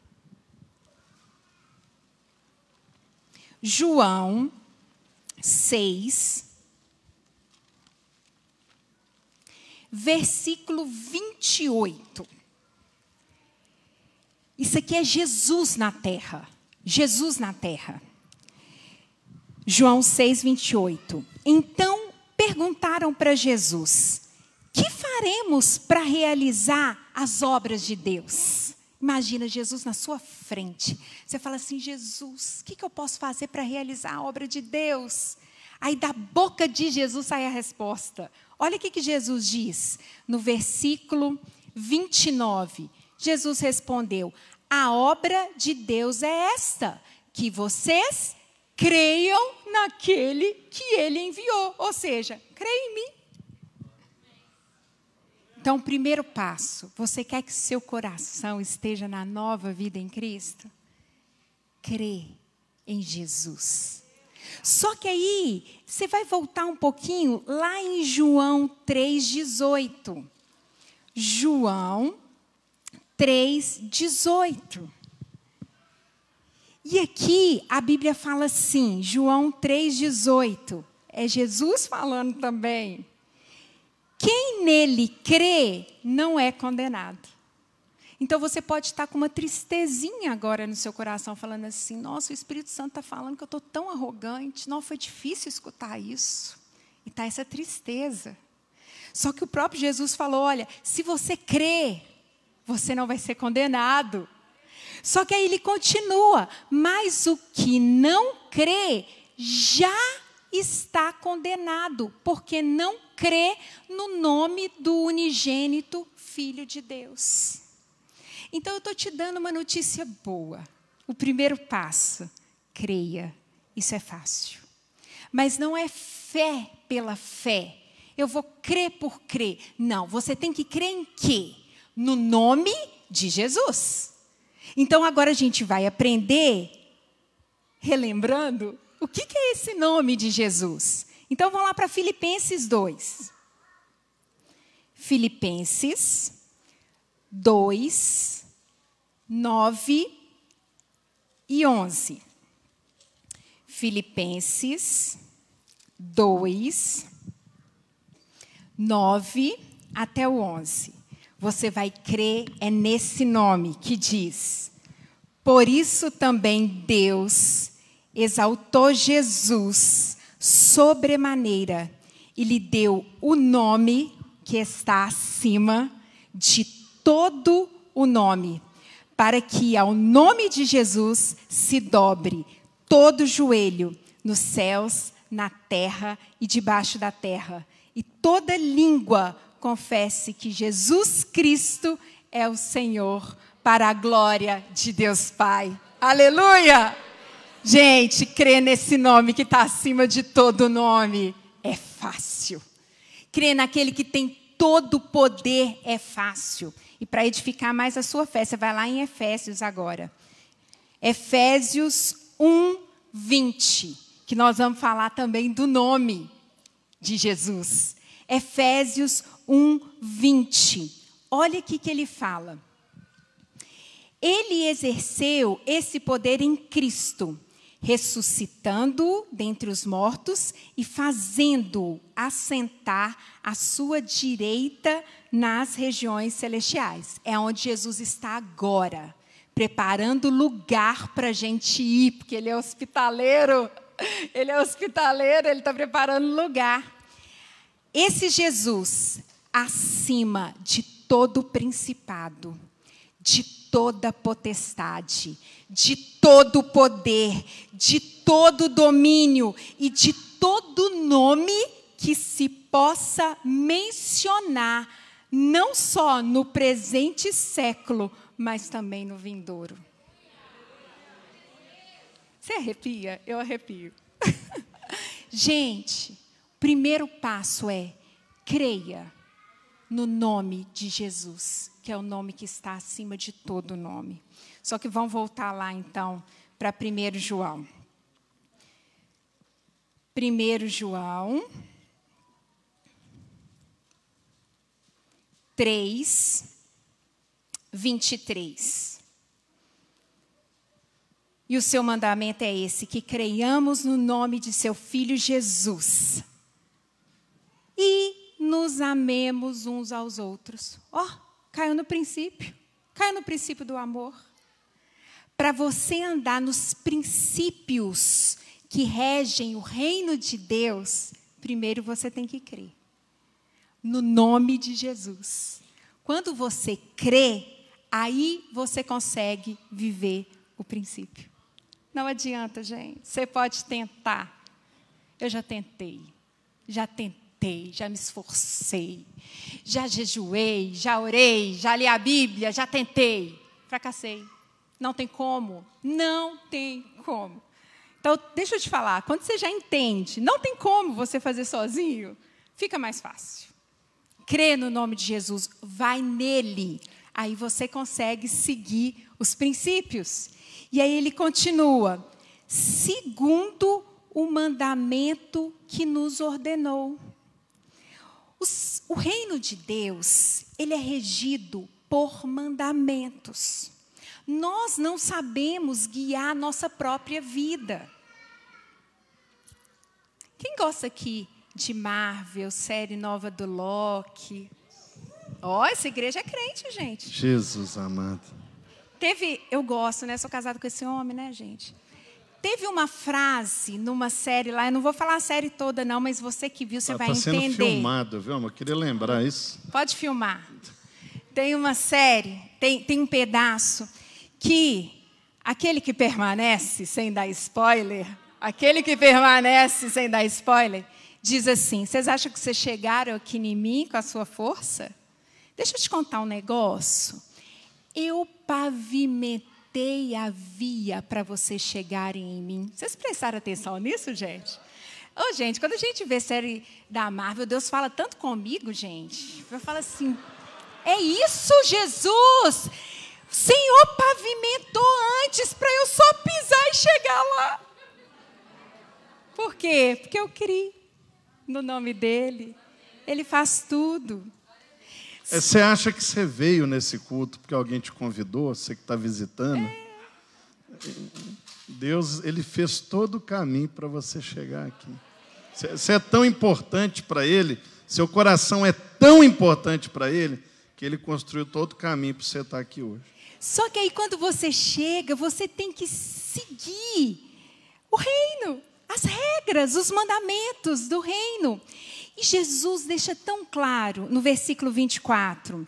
João 6, versículo 28. Isso aqui é Jesus na terra. Jesus na terra. João 6, 28. Então perguntaram para Jesus: faremos para realizar as obras de Deus? Imagina Jesus na sua frente. Você fala assim: Jesus, o que, que eu posso fazer para realizar a obra de Deus? Aí da boca de Jesus sai a resposta. Olha o que, que Jesus diz no versículo 29. Jesus respondeu: A obra de Deus é esta, que vocês creiam naquele que ele enviou. Ou seja, creia em mim. Então, primeiro passo, você quer que seu coração esteja na nova vida em Cristo? Crê em Jesus. Só que aí, você vai voltar um pouquinho lá em João 3,18. João 3,18. E aqui a Bíblia fala assim, João 3,18. É Jesus falando também. Quem nele crê não é condenado. Então você pode estar com uma tristezinha agora no seu coração, falando assim: nossa, o Espírito Santo está falando que eu estou tão arrogante. Não, foi difícil escutar isso. E está essa tristeza. Só que o próprio Jesus falou: olha, se você crê, você não vai ser condenado. Só que aí ele continua: mas o que não crê já está condenado, porque não crê no nome do unigênito Filho de Deus. Então eu estou te dando uma notícia boa. O primeiro passo, creia. Isso é fácil. Mas não é fé pela fé. Eu vou crer por crer. Não, você tem que crer em quê? No nome de Jesus. Então agora a gente vai aprender, relembrando, o que, é esse nome de Jesus? Então vamos lá para Filipenses 2. Filipenses 2, 9 e 11. Filipenses 2, 9 até o 11. Você vai crer é nesse nome que diz: Por isso também Deus exaltou Jesus sobremaneira e lhe deu o nome que está acima de todo o nome, para que ao nome de Jesus se dobre todo joelho nos céus, na terra e debaixo da terra, e toda língua confesse que Jesus Cristo é o Senhor, para a glória de Deus Pai. Aleluia! Gente, crer nesse nome que está acima de todo nome é fácil. Crer naquele que tem todo o poder é fácil. E para edificar mais a sua fé, você vai lá em Efésios agora. Efésios 1, 20. Que nós vamos falar também do nome de Jesus. Efésios 1, 20. Olha o que ele fala. Ele exerceu esse poder em Cristo, ressuscitando dentre os mortos e fazendo assentar à sua direita nas regiões celestiais. É onde Jesus está agora, preparando lugar para a gente ir, porque ele é hospitaleiro. Ele é hospitaleiro, ele está preparando lugar. Esse Jesus, acima de todo principado, de toda potestade, de todo poder, de todo domínio e de todo nome que se possa mencionar, não só no presente século, mas também no vindouro. Você arrepia? Eu arrepio. Gente, primeiro passo é creia no nome de Jesus, que é o nome que está acima de todo nome. Só que vamos voltar lá então para 1 João. 1 João 3, 23. E o seu mandamento é esse: que creiamos no nome de seu filho Jesus. E nos amemos uns aos outros. Ó, oh, caiu no princípio. Caiu no princípio do amor. Para você andar nos princípios que regem o reino de Deus, primeiro você tem que crer. No nome de Jesus. Quando você crê, aí você consegue viver o princípio. Não adianta, gente. Você pode tentar. Eu já tentei. Já tentei tentei, já me esforcei, já jejuei, já orei, já li a Bíblia, já tentei. Fracassei. Não tem como. Não tem como. Então, deixa eu te falar, quando você já entende, não tem como você fazer sozinho, fica mais fácil. Crê no nome de Jesus, vai nele. Aí você consegue seguir os princípios. E aí ele continua: segundo o mandamento que nos ordenou. Os, o reino de Deus, ele é regido por mandamentos. Nós não sabemos guiar a nossa própria vida. Quem gosta aqui de Marvel, série nova do Loki? Ó, oh, essa igreja é crente, gente. Jesus amado. Teve, eu gosto, né? Sou casado com esse homem, né, gente? Teve uma frase numa série lá, eu não vou falar a série toda não, mas você que viu, você ah, vai tá entender. Está sendo filmado, viu? Eu queria lembrar isso. Pode filmar. Tem uma série, tem, tem um pedaço que aquele que permanece sem dar spoiler, aquele que permanece sem dar spoiler, diz assim: vocês acham que vocês chegaram aqui em mim com a sua força? Deixa eu te contar um negócio. Eu pavimentei preparei a via para vocês chegarem em mim. Vocês prestaram atenção nisso, gente? Ô, gente, quando a gente vê série da Marvel, Deus fala tanto comigo, gente. Eu falo assim: é isso, Jesus! O Senhor pavimentou antes para eu só pisar e chegar lá. Por quê? Porque eu criei no nome dele. Ele faz tudo. É, você acha que você veio nesse culto porque alguém te convidou, você que está visitando? É. Deus, ele fez todo o caminho para você chegar aqui. Você é tão importante para ele, seu coração é tão importante para ele, que ele construiu todo o caminho para você estar aqui hoje. Só que aí quando você chega, você tem que seguir o reino, as regras, os mandamentos do reino. E Jesus deixa tão claro no versículo 24,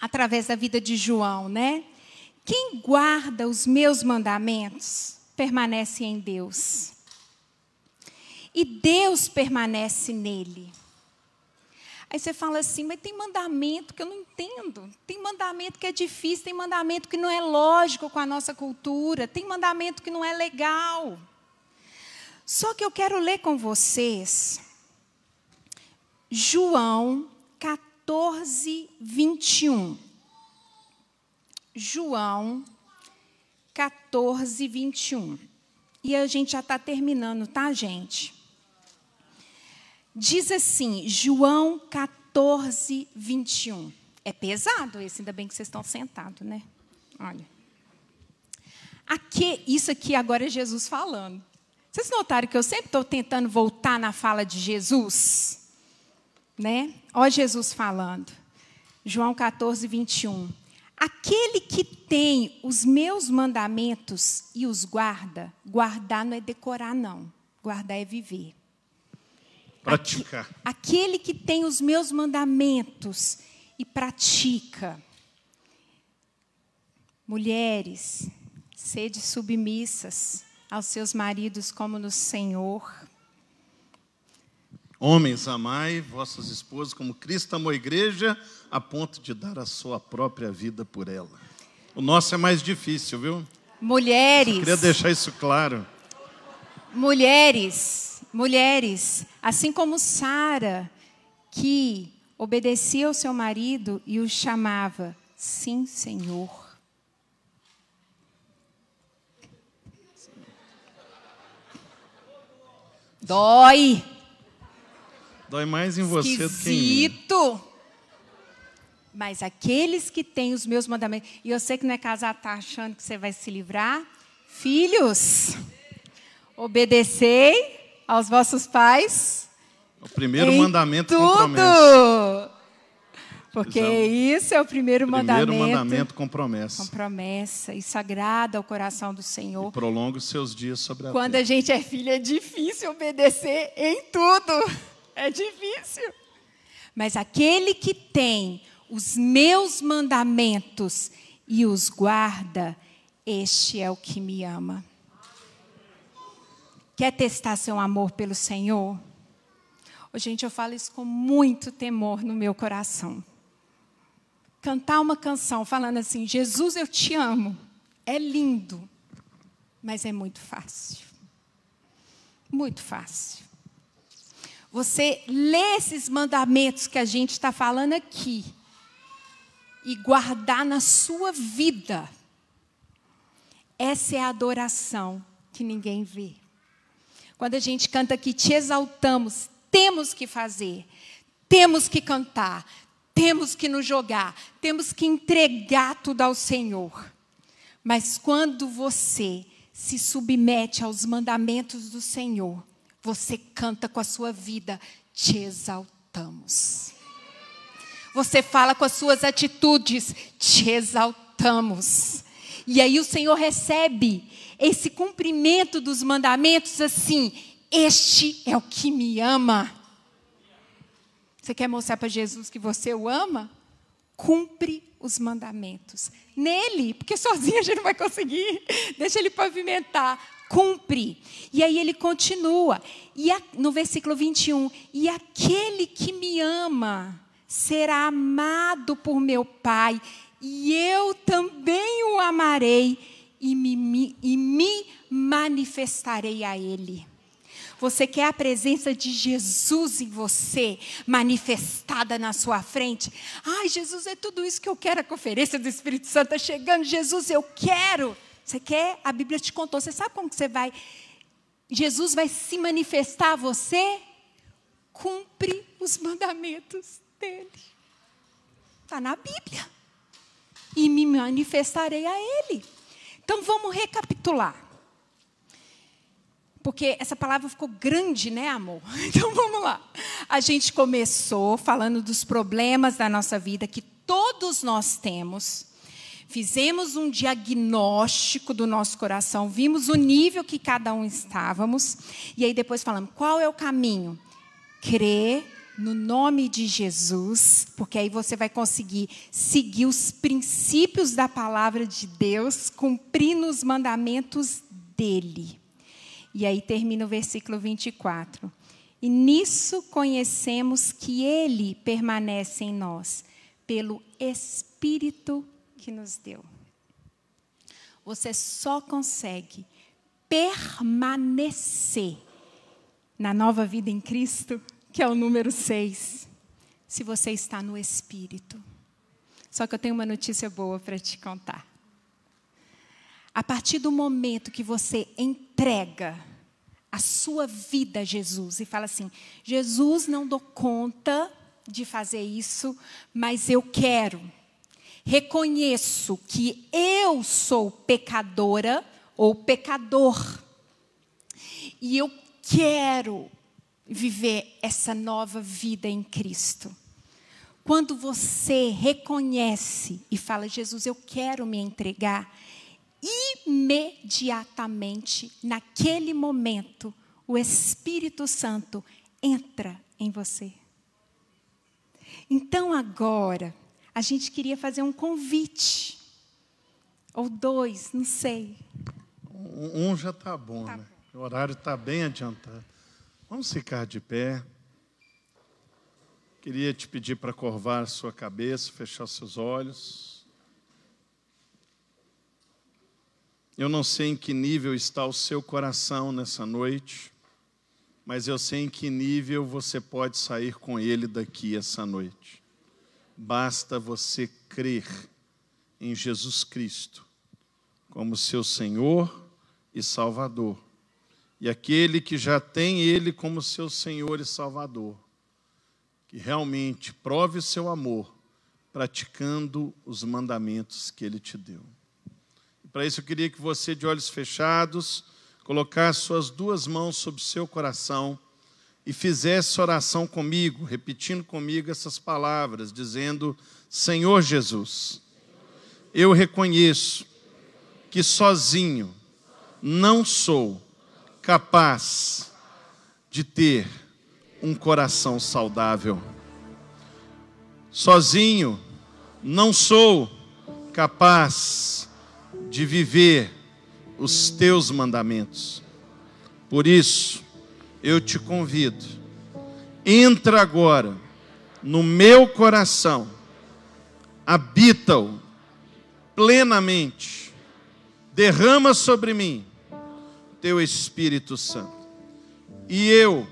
através da vida de João, né? Quem guarda os meus mandamentos permanece em Deus. E Deus permanece nele. Aí você fala assim, mas tem mandamento que eu não entendo. Tem mandamento que é difícil, tem mandamento que não é lógico com a nossa cultura, tem mandamento que não é legal. Só que eu quero ler com vocês João 14, 21. João 14, 21. E a gente já está terminando, tá, gente? Diz assim, João 14, 21. É pesado esse, ainda bem que vocês estão sentados, né? Olha. Aqui, isso aqui agora é Jesus falando. Vocês notaram que eu sempre estou tentando voltar na fala de Jesus? Né? Olha Jesus falando. João 14, 21. Aquele que tem os meus mandamentos e os guarda, guardar não é decorar, não. Guardar é viver. Praticar. Aquele que tem os meus mandamentos e pratica. Mulheres, sede submissas aos seus maridos como no Senhor. Homens, amai vossas esposas como Cristo amou a igreja, a ponto de dar a sua própria vida por ela. O nosso é mais difícil, viu? Mulheres. Eu queria deixar isso claro. Mulheres, Mulheres, assim como Sara, que obedecia ao seu marido e o chamava, sim, Senhor. Dói. Dói mais em você do que em mim. Esquisito. Mas aqueles que têm os meus mandamentos, e eu sei que não é casado, está achando que você vai se livrar. Filhos, obedecei aos vossos pais. O primeiro mandamento com tudo. promessa. Porque isso é o primeiro, Primeiro mandamento. mandamento com promessa. Com promessa. Isso agrada ao coração do E Senhor. prolonga os seus dias sobre a Quando terra. a gente é filho, é difícil obedecer em tudo. É difícil. Mas aquele que tem os meus mandamentos e os guarda, este é o que me ama. Quer testar seu amor pelo Senhor? Ô, gente, eu falo isso com muito temor no meu coração. Cantar uma canção falando assim: Jesus, eu te amo. É lindo, mas é muito fácil. Muito fácil. Você lê esses mandamentos que a gente está falando aqui e guardar na sua vida. Essa é a adoração que ninguém vê. Quando a gente canta aqui, te exaltamos, temos que fazer, temos que cantar, temos que nos jogar, temos que entregar tudo ao Senhor. Mas quando você se submete aos mandamentos do Senhor, você canta com a sua vida, te exaltamos. Você fala com as suas atitudes, te exaltamos. E aí o Senhor recebe esse cumprimento dos mandamentos assim: Este é o que me ama. Você quer mostrar para Jesus que você o ama? Cumpre os mandamentos. Nele, porque sozinho a gente não vai conseguir. Deixa ele pavimentar. Cumpre. E aí ele continua. E a, no versículo 21, e aquele que me ama será amado por meu Pai, e eu também o amarei e me, me, e me manifestarei a ele. Você quer a presença de Jesus em você, manifestada na sua frente? Ai, Jesus, é tudo isso que eu quero, a conferência do Espírito Santo está chegando. Jesus, eu quero. Você quer? A Bíblia te contou. Você sabe como que você vai? Jesus vai se manifestar a você? Cumpre os mandamentos dele. Está na Bíblia. E me manifestarei a ele. Então vamos recapitular. Porque essa palavra ficou grande, né, amor? Então vamos lá. A gente começou falando dos problemas da nossa vida que todos nós temos. Fizemos um diagnóstico do nosso coração, vimos o nível que cada um estávamos, e aí depois falamos qual é o caminho? Crer no nome de Jesus, porque aí você vai conseguir seguir os princípios da palavra de Deus, cumprindo os mandamentos dele. E aí termina o versículo 24. E nisso conhecemos que Ele permanece em nós, pelo Espírito que nos deu. Você só consegue permanecer na nova vida em Cristo, que é o número 6, se você está no Espírito. Só que eu tenho uma notícia boa para te contar. A partir do momento que você entrega a sua vida a Jesus e fala assim: Jesus, não dou conta de fazer isso, mas eu quero. Reconheço que eu sou pecadora ou pecador. E eu quero viver essa nova vida em Cristo. Quando você reconhece e fala, Jesus, eu quero me entregar, imediatamente, naquele momento, o Espírito Santo entra em você. Então agora, a gente queria fazer um convite, ou dois, não sei. Um já está bom, tá né? Bom. O horário está bem adiantado. Vamos ficar de pé. Queria te pedir para curvar sua cabeça, fechar seus olhos. Eu não sei em que nível está o seu coração nessa noite, mas eu sei em que nível você pode sair com ele daqui essa noite. Basta você crer em Jesus Cristo como seu Senhor e Salvador. E aquele que já tem Ele como seu Senhor e Salvador, que realmente prove o seu amor praticando os mandamentos que Ele te deu. Para isso eu queria que você, de olhos fechados, colocasse suas duas mãos sobre seu coração e fizesse oração comigo, repetindo comigo essas palavras, dizendo: Senhor Jesus, eu reconheço que sozinho não sou capaz de ter um coração saudável. Sozinho não sou capaz de viver os teus mandamentos. Por isso, eu te convido, entra agora no meu coração, habita-o plenamente, derrama sobre mim teu Espírito Santo. E eu,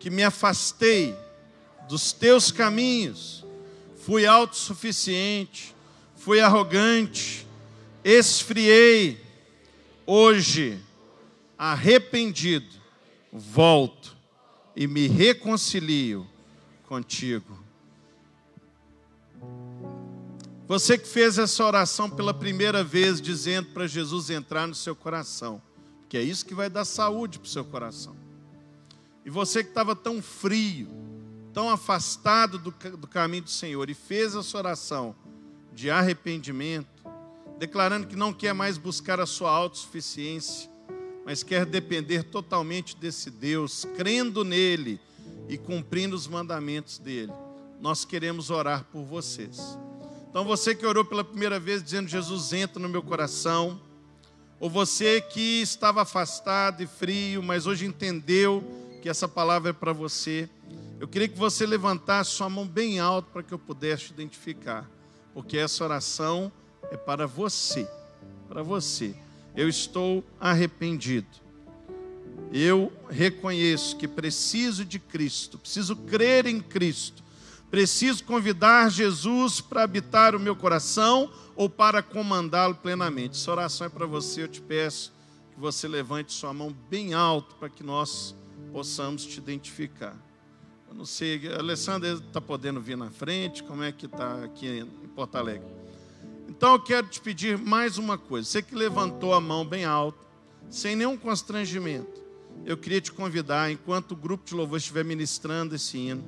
que me afastei dos teus caminhos, fui autossuficiente, fui arrogante, esfriei, hoje, arrependido, volto e me reconcilio contigo. Você que fez essa oração pela primeira vez, dizendo para Jesus entrar no seu coração que é isso que vai dar saúde para o seu coração. E você que estava tão frio, tão afastado do, do caminho do Senhor e fez essa oração de arrependimento, declarando que não quer mais buscar a sua autossuficiência, mas quer depender totalmente desse Deus, crendo nele e cumprindo os mandamentos dele. Nós queremos orar por vocês. Então, você que orou pela primeira vez, dizendo: Jesus, entra no meu coração ou você que estava afastado e frio, mas hoje entendeu que essa palavra é para você, eu queria que você levantasse sua mão bem alto para que eu pudesse identificar, porque essa oração é para você, para você. Eu estou arrependido. Eu reconheço que preciso de Cristo, preciso crer em Cristo, preciso convidar Jesus para habitar o meu coração ou para comandá-lo plenamente. Essa oração é para você, eu te peço que você levante sua mão bem alto para que nós possamos te identificar. Eu não sei, Alessandra está podendo vir na frente, como é que está aqui em Porto Alegre? Então eu quero te pedir mais uma coisa. Você que levantou a mão bem alto, sem nenhum constrangimento, eu queria te convidar, enquanto o grupo de louvor estiver ministrando esse hino,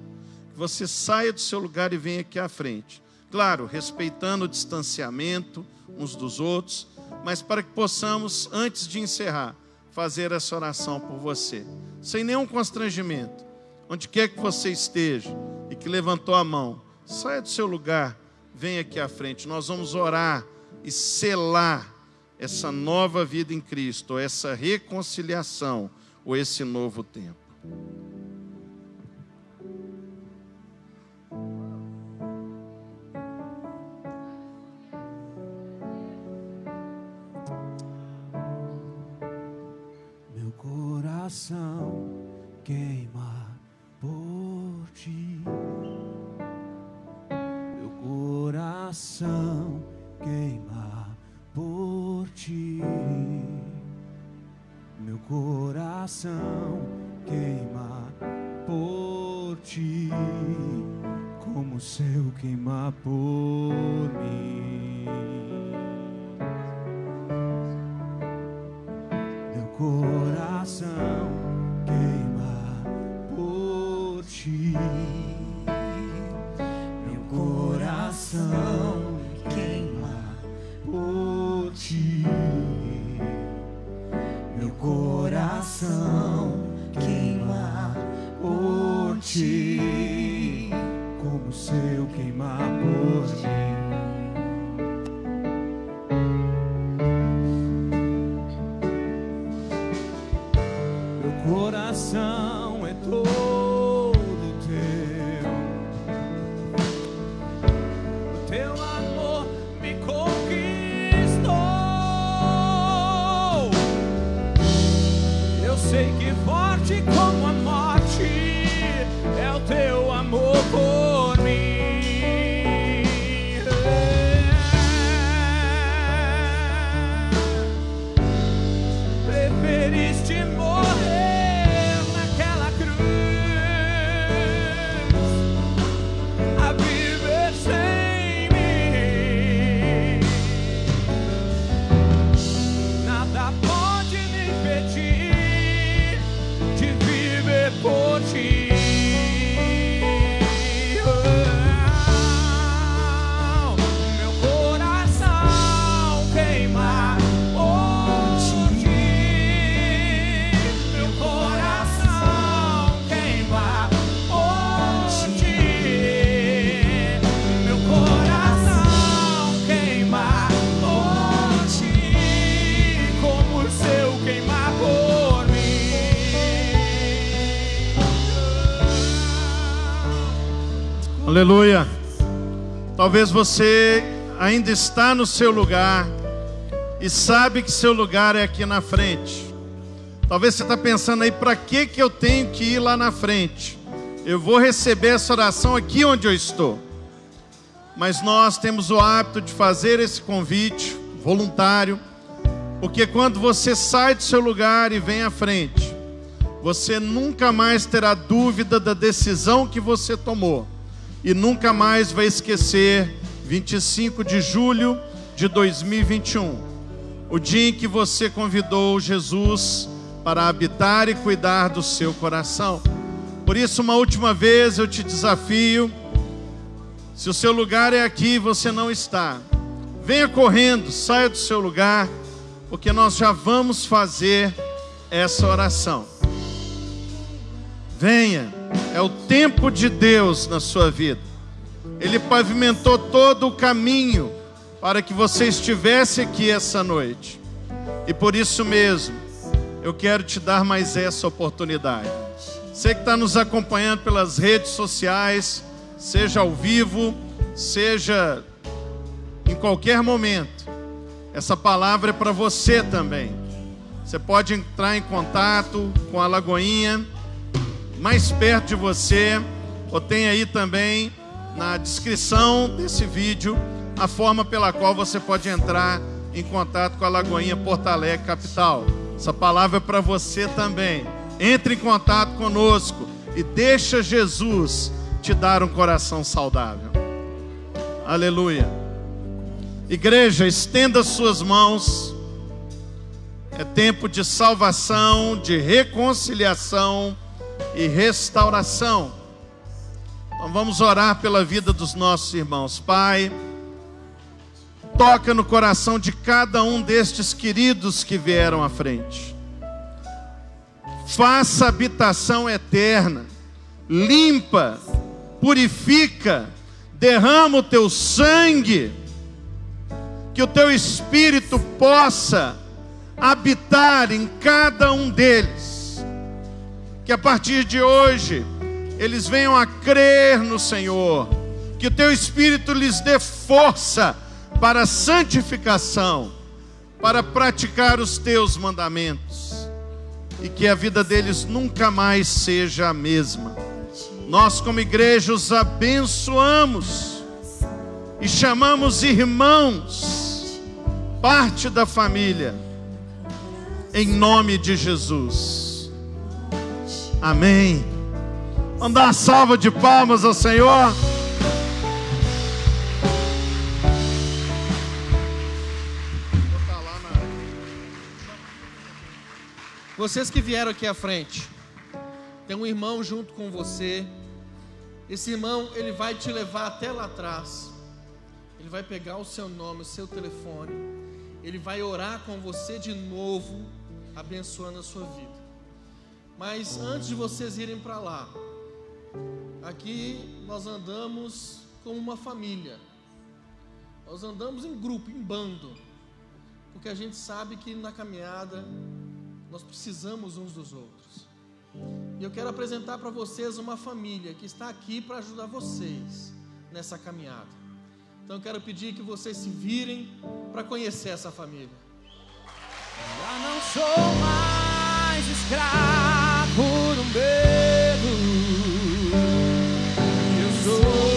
que você saia do seu lugar e venha aqui à frente. Claro, respeitando o distanciamento uns dos outros, mas para que possamos, antes de encerrar, fazer essa oração por você, sem nenhum constrangimento. Onde quer que você esteja e que levantou a mão, saia do seu lugar, vem aqui à frente. Nós vamos orar e selar essa nova vida em Cristo, essa reconciliação, ou esse novo tempo. Meu coração queima por ti. Coração queima por ti. Meu coração queima por ti, como o seu queima por mim. Aleluia. Talvez você ainda está no seu lugar e sabe que seu lugar é aqui na frente. Talvez você está pensando aí, para que, que eu tenho que ir lá na frente? Eu vou receber essa oração aqui onde eu estou. Mas nós temos o hábito de fazer esse convite voluntário, porque quando você sai do seu lugar e vem à frente, você nunca mais terá dúvida da decisão que você tomou e nunca mais vai esquecer 25 de julho de 2021, o dia em que você convidou Jesus para habitar e cuidar do seu coração. Por isso, uma última vez eu te desafio, se o seu lugar é aqui e você não está, venha correndo, saia do seu lugar, porque nós já vamos fazer essa oração. Venha, é o tempo de Deus na sua vida. Ele pavimentou todo o caminho para que você estivesse aqui essa noite. E por isso mesmo, eu quero te dar mais essa oportunidade. Você que está nos acompanhando pelas redes sociais, seja ao vivo, seja em qualquer momento, essa palavra é para você também. Você pode entrar em contato com a Lagoinha mais perto de você, ou tem aí também na descrição desse vídeo a forma pela qual você pode entrar em contato com a Lagoinha Porto Alegre Capital. Essa palavra é para você também. Entre em contato conosco e deixa Jesus te dar um coração saudável. Aleluia. Igreja, estenda suas mãos. É tempo de salvação, de reconciliação e restauração. Então vamos orar pela vida dos nossos irmãos. Pai, toca no coração de cada um destes queridos que vieram à frente. Faça habitação eterna, limpa, purifica, derrama o teu sangue, que o teu espírito possa habitar em cada um deles. Que a partir de hoje eles venham a crer no Senhor, que o teu espírito lhes dê força para a santificação, para praticar os teus mandamentos. e que a vida deles nunca mais seja a mesma. Nós, como igreja, os abençoamos e chamamos irmãos, parte da família, em nome de Jesus. Amém. Vamos dar uma salva de palmas ao Senhor. Vocês que vieram aqui à frente, tem um irmão junto com você. Esse irmão, ele vai te levar até lá atrás. Ele vai pegar o seu nome, o seu telefone. Ele vai orar com você de novo, abençoando a sua vida. Mas antes de vocês irem para lá, aqui nós andamos como uma família. Nós andamos em grupo, em bando. Porque a gente sabe que na caminhada nós precisamos uns dos outros. E eu quero apresentar para vocês uma família que está aqui para ajudar vocês nessa caminhada. Então eu quero pedir que vocês se virem para conhecer essa família. Já não sou mais escravo por um medo. Eu sou.